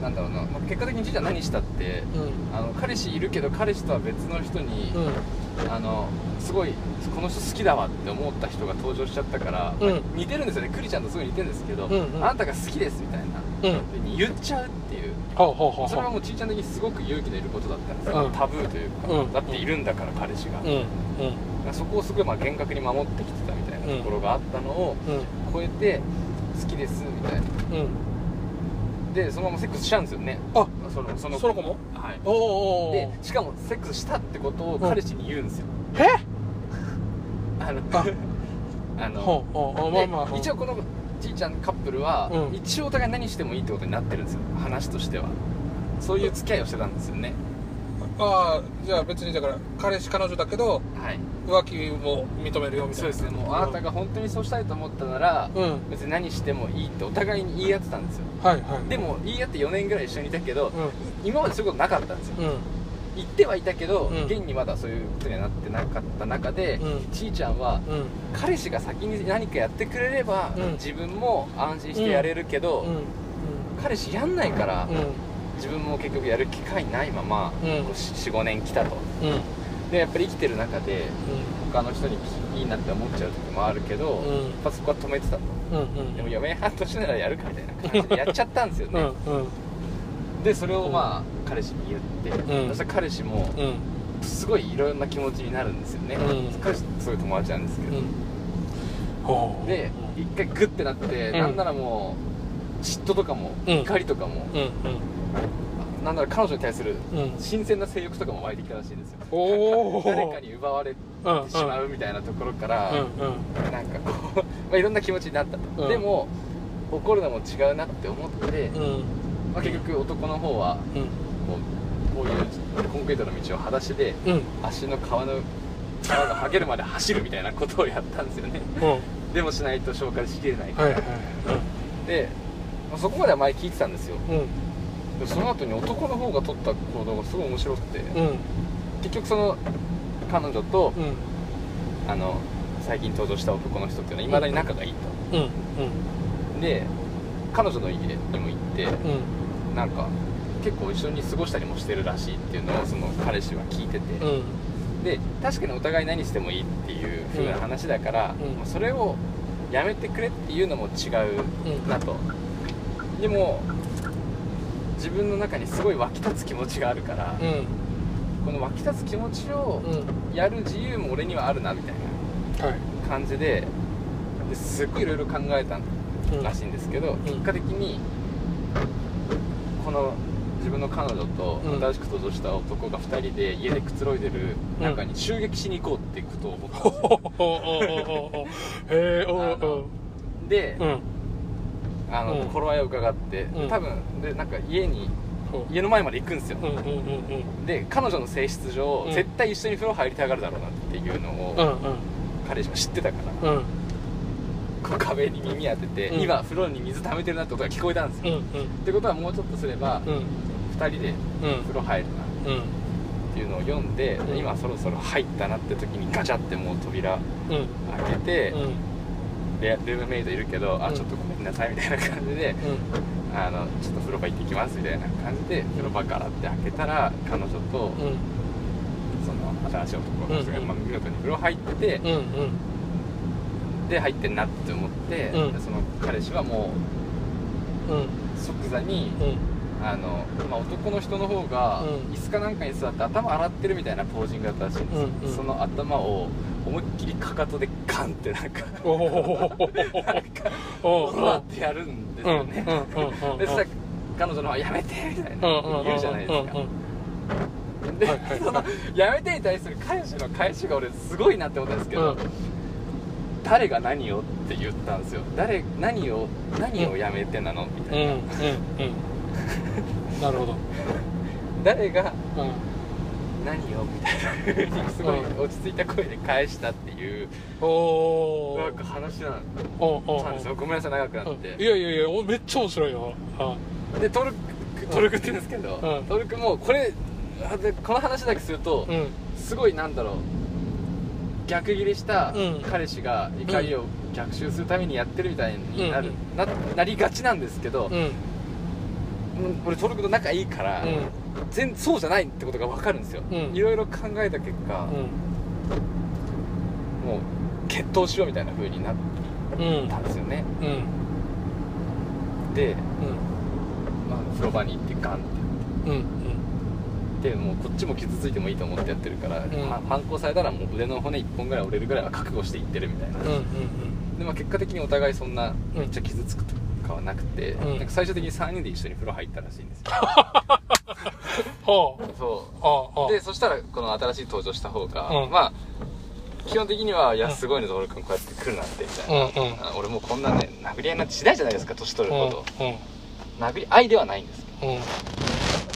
なんだろうな、まあ結果的にちーちゃん何したってうん。あの彼氏いるけど彼氏とは別の人に、うん。あのすごいこの人好きだわって思った人が登場しちゃったから、うん。まあ似てるんですよね。クリちゃんとすごい似てるんですけど、うんうん。あなたが好きですみたいな、うん。で言っちゃうっていう。それはほもうちーちゃん的にすごく勇気のいることだったんですよ、うんタブーというか、うん。だっているんだから彼氏が、ううん。うんそこをすごいまあ厳格に守ってきてたみたいなところがあったのをうん。超えて好きですみたいな。うん。でそのままセックスしちゃうんですよね。あそのそのその子も？はい。おーおーおでー。しかもセックスしたってことを彼氏に言うんですよ、え？あのあ。あのほうほうほうまあまあで一応このじいちゃんカップルは、うん。一応お互い何してもいいってことになってるんですよ。話としては。そういう付き合いをしてたんですよねああじゃあ別にだから彼氏彼女だけどはい。浮気も認めるよみたいな。そうですね。もうあなたが本当にそうしたいと思ったなら、うん。別に何してもいいってお互いに言い合ってたんですよ。はいはい。でも言い合って4年ぐらい一緒にいたけど、うん。今までそういうことなかったんですよ。うん。言ってはいたけど、うん。現にまだそういうことにはなってなかった中で、うん。ちいちゃんはうん。彼氏が先に何かやってくれれば、うん。自分も安心してやれるけど、うん。彼氏やんないから、うん自分も結局やる機会ないまま、うん。45年来たと。うん。うんでやっぱり生きてる中で他の人にいいなって思っちゃう時もあるけど、うん。やっぱそこは止めてたとうんうん。でも余命半年ならやるかみたいな感じでやっちゃったんですようね、んうん。でそれをまあ彼氏に言って、うん。そしたら彼氏もうん。すごいいろんな気持ちになるんですよね、うん。彼氏すごい友達なんですけど、で一回グッてなって、うん。なんならもう嫉妬とかも、うん。怒りとかも、うんなんなら彼女に対するうん。うん新鮮な性欲とかも湧いてきたらしいんですよ。おお誰かに奪われてうんしまうみたいなところから、うんうん。なんかこう、まあ、いろんな気持ちになったと、うん。でも怒るのも違うなって思って、うん。まあ、結局男の方はうん。こうこういうコンクリートの道を裸足でうん。足の皮の皮が剥げるまで走るみたいなことをやったんですよね。うん。でもしないと消化しきれないから、はいはいで、まあそこまでは前聞いてたんですよ。うんでもその後に男の方が取った行動がすごい面白くて、うん。結局その彼女と、うん。あの最近登場した男の人っていうのはいまだに仲がいいと、うん。で彼女の家にも行ってうん。なんか結構一緒に過ごしたりもしてるらしいっていうのをその彼氏は聞いてて、うん。で確かにお互い何してもいいっていう風な話だから、うん。もうそれをやめてくれっていうのも違ううんなと、でも自分の中にすごい湧き立つ気持ちがあるから、うん。この湧き立つ気持ちをうん。やる自由も俺にはあるなみたいなはい。感じでですっごいいろいろ考えたらしいんですけど、結果的にこの自分の彼女とうん。新しく登場した男が2人で家でくつろいでる中に襲撃しに行こうっていうことを思ったん ですようんあのうん。頃合いを伺って、うん。多分でなんか家にほ家の前まで行くんですよ、うんうんうんうん。で彼女の性質上、うん。絶対一緒に風呂入りたがるだろうなっていうのを、うん彼氏は知ってたから、壁に耳当てて、うん。今風呂に水溜めてるなって音が聞こえたんですよ、うんってことはもうちょっとすれば、うん。2人でうん。風呂入るなうんっていうのを読んで、うん。今そろそろ入ったなって時にガチャってもう扉うん。開けて、うんでルームメイドいるけど、うん。あちょっとごめんなさいみたいな感じで、あのちょっと風呂場行ってきますみたいな感じで風呂場からって開けたら彼女とうん。その新しい男の人が、うんまあ、見事に風呂入ってて、で入ってんなって思って、その彼氏はもう即座に、うん。あのまあ、男の人の方がうん。椅子かなんかに座って頭洗ってるみたいなポージングだったらしいんですよ、うんうん。その頭を思いっきりかかとでガンってなんかおおなんかおってやるんですよね、うんうんうんうんでそしたら彼女の方は「やめて」みたいな言うじゃないですか、で、その「やめて」に対する彼氏の返しが俺すごいなって思ったんですけど、うん。誰が何をって言ったんですよ。誰何を何をやめてなの？みたいな、うんうんうん。なるほど。誰がうん何をみたいな。すごいうん落ち着いた声で返したっていうおなんか話なんなんですよ。ごめんなさい長くなって、いやいやいやおめっちゃ面白いよ。あ。でトルクトルクって言うんですけど、うん。トルクもこれこの話だけすると、うん。すごいなんだろう。逆ギレしたうん。彼氏が怒りを逆襲するためにやってるみたいになる、うん。ななりがちなんですけど、俺トルクと仲いいから、うん全そうじゃないってことが分かるんですよ、うん。いろいろ考えた結果、うん。もう決闘しようみたいな風になっうんたんですよね。うん。で、うん。まあ、風呂場に行ってガンって。うんでもうこっちも傷ついてもいいと思ってやってるから、ん。は反抗されたらもう腕の骨1本ぐらい折れるぐらいは覚悟していってるみたいな、うんうんでまあ結果的にお互いそんなうんめっちゃ傷つくとかはなくて、うん。なんか最終的に3人で一緒に風呂入ったらしいんですよ ほう。そう。でそしたらこの新しい登場した方が、うん。まあ基本的にはいやうんすごいね徹君こうやって来るなんてみたいな、うんうん。あ俺もうこんなね殴り合いなんてしないじゃないですか年取るほど、うん殴り合いではないんですうん。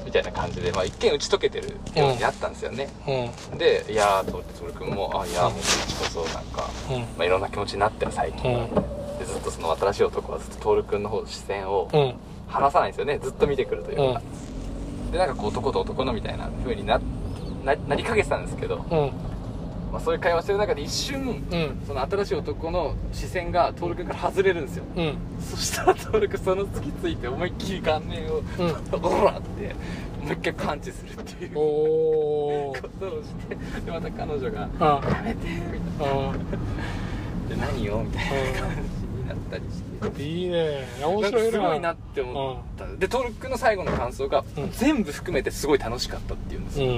みたいな感じで、まあ、一見打ち解けてるようにあったんですよね、うん。でいやーと徹君もあいやーもうこっちこそなんか、うん。まあ、いろんな気持ちになってる最近は、でずっとその新しい男はずっと徹君の方視線をうん。離さないんですよね。ずっと見てくるというか、でなんかこう男と男のみたいな風になななりかけてたんですけど、うん。まあ、そういう会話してる中で一瞬うん。その新しい男の視線が徹君から外れるんですよ。うん。そそしたら徹君その突きついて思いっきり顔面をうん。オラってもう一回パンチするっていう。ことをしてでまた彼女が「あやめて」みたいな。あ「で何よ」みたいな感じになったりして。いいね。面白いな。すごいなって思った。で徹君の最後の感想がうん。全部含めてすごい楽しかったっていうんですよ、うん。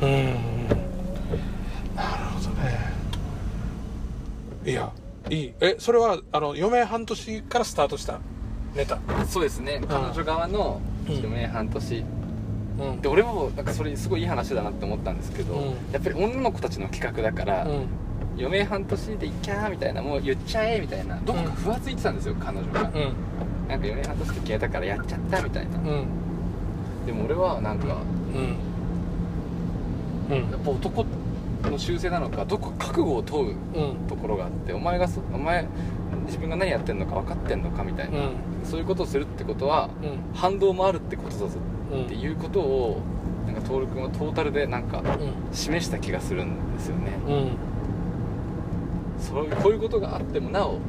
うん。なるほどね。いやいい。えそれはあの余命半年からスタートした？ネタ。そうですね。彼女側のうん。余命半年。うん。で俺もなんかそれすごいいい話だなって思ったんですけど、うん。やっぱり女の子たちの企画だから、うん余命半年でいっきゃーみたいなもう言っちゃえみたいなどこかふわついてたんですよ、彼女が、うんなんか余命半年って決めたからやっちゃったみたいな、うん。でも俺はなんかうん。うん。やっぱ男の習性なのかどこか覚悟を問ううん。ところがあってお前がそお前自分が何やってんのか分かってんのかみたいな、うん。そういうことをするってことはうん。反動もあるってことだぞうんっていうことをなんか徹君はトータルでなんかうん。示した気がするんですよね。うんそういうこういうことがあってもなおうん。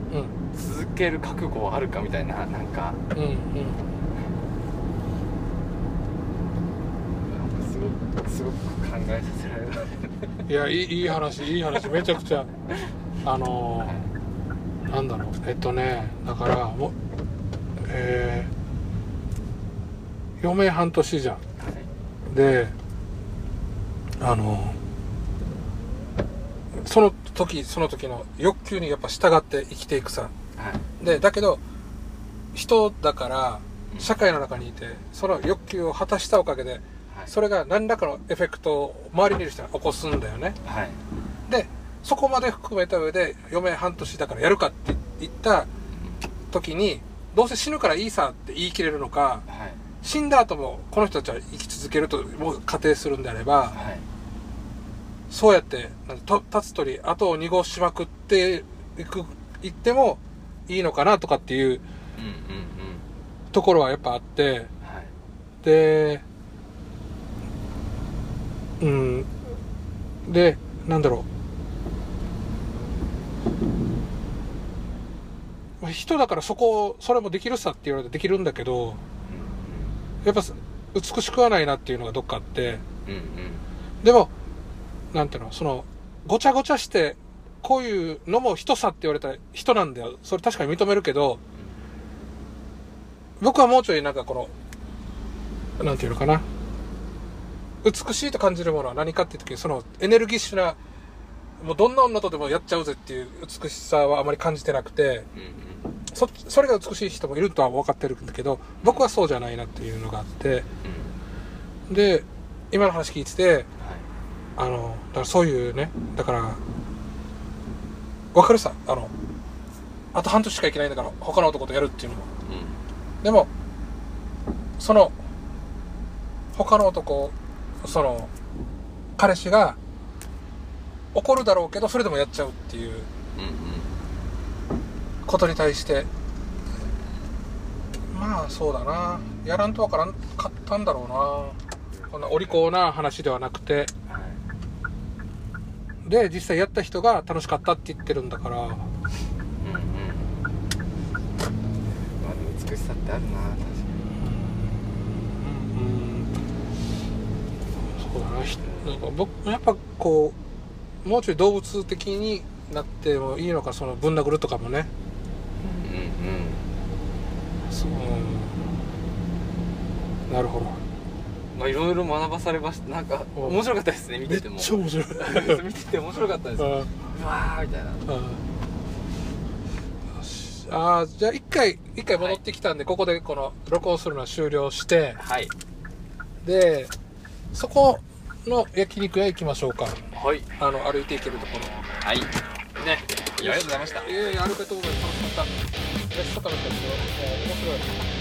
続ける覚悟はあるかみたいななんか。うんうん。なんかすごくすごく考えさせられる。いやいいいい話いい話めちゃくちゃあのー、なんだろうえっとねだからもうえー、余命半年じゃん。であのその時その時の欲求にやっぱ従って生きていくさ。はい。でだけど人だからうん社会の中にいてその欲求を果たしたおかげではい。それが何らかのエフェクトを周りにいる人が起こすんだよね。はい。でそこまで含めた上で余命半年だからやるかって言った時にどうせ死ぬからいいさって言い切れるのかはい。死んだ後もこの人たちは生き続けるともう仮定するんであればはいそうやって立つ鳥後を濁しまくっていく言ってもいいのかなとかっていうところはやっぱあってはいでうん。でなんだろう。まあ人だからそこそれもできるさって言われてできるんだけどやっぱ美しくはないなっていうのがどっかあって。うんうんうん。でもなんていうのそのごちゃごちゃしてこういうのも人さって言われたら人なんだよ。それ確かに認めるけど僕はもうちょいなんかこのなんていうのかな。美しいと感じるものは何かっていう時にそのエネルギッシュなもうどんな女とでもやっちゃうぜっていう美しさはあまり感じてなくてそそれが美しい人もいるとは分かってるんだけど僕はそうじゃないなっていうのがあって。うん。で今の話聞いててはいあのだからそういうねだから分かるさあのあと半年しか生きないんだから他の男とやるっていうのも。うん。でもその他の男その彼氏が怒るだろうけどそれでもやっちゃうっていう。ことに対してまあそうだな。やらんとわからんかったんだろうな。こんなお利口な話ではなくて。はいで実際やった人が楽しかったって言ってるんだから。うんうん。まあ美しさってあるな確かうんそうだな。ひなんか僕やっぱこうもうちょい動物的になってもいいのかそのぶん殴るとかもね。にうんうん。そう。うんなるほどまあいろいろ学ばされました。なんかうん。面白かったですね見てても。ちゃ面白い。見てて面白かったです。ううんわーみたいな。あーじゃあ一回一回戻ってきたんで、ここでこの録音するのは終了して。はい。でそこの焼肉屋行きましょうか。はい。あの歩いて行けるところ。はい。ね。ありがとうございました。いやいや歩けとうございます楽しかった。楽しかったけどもう面白い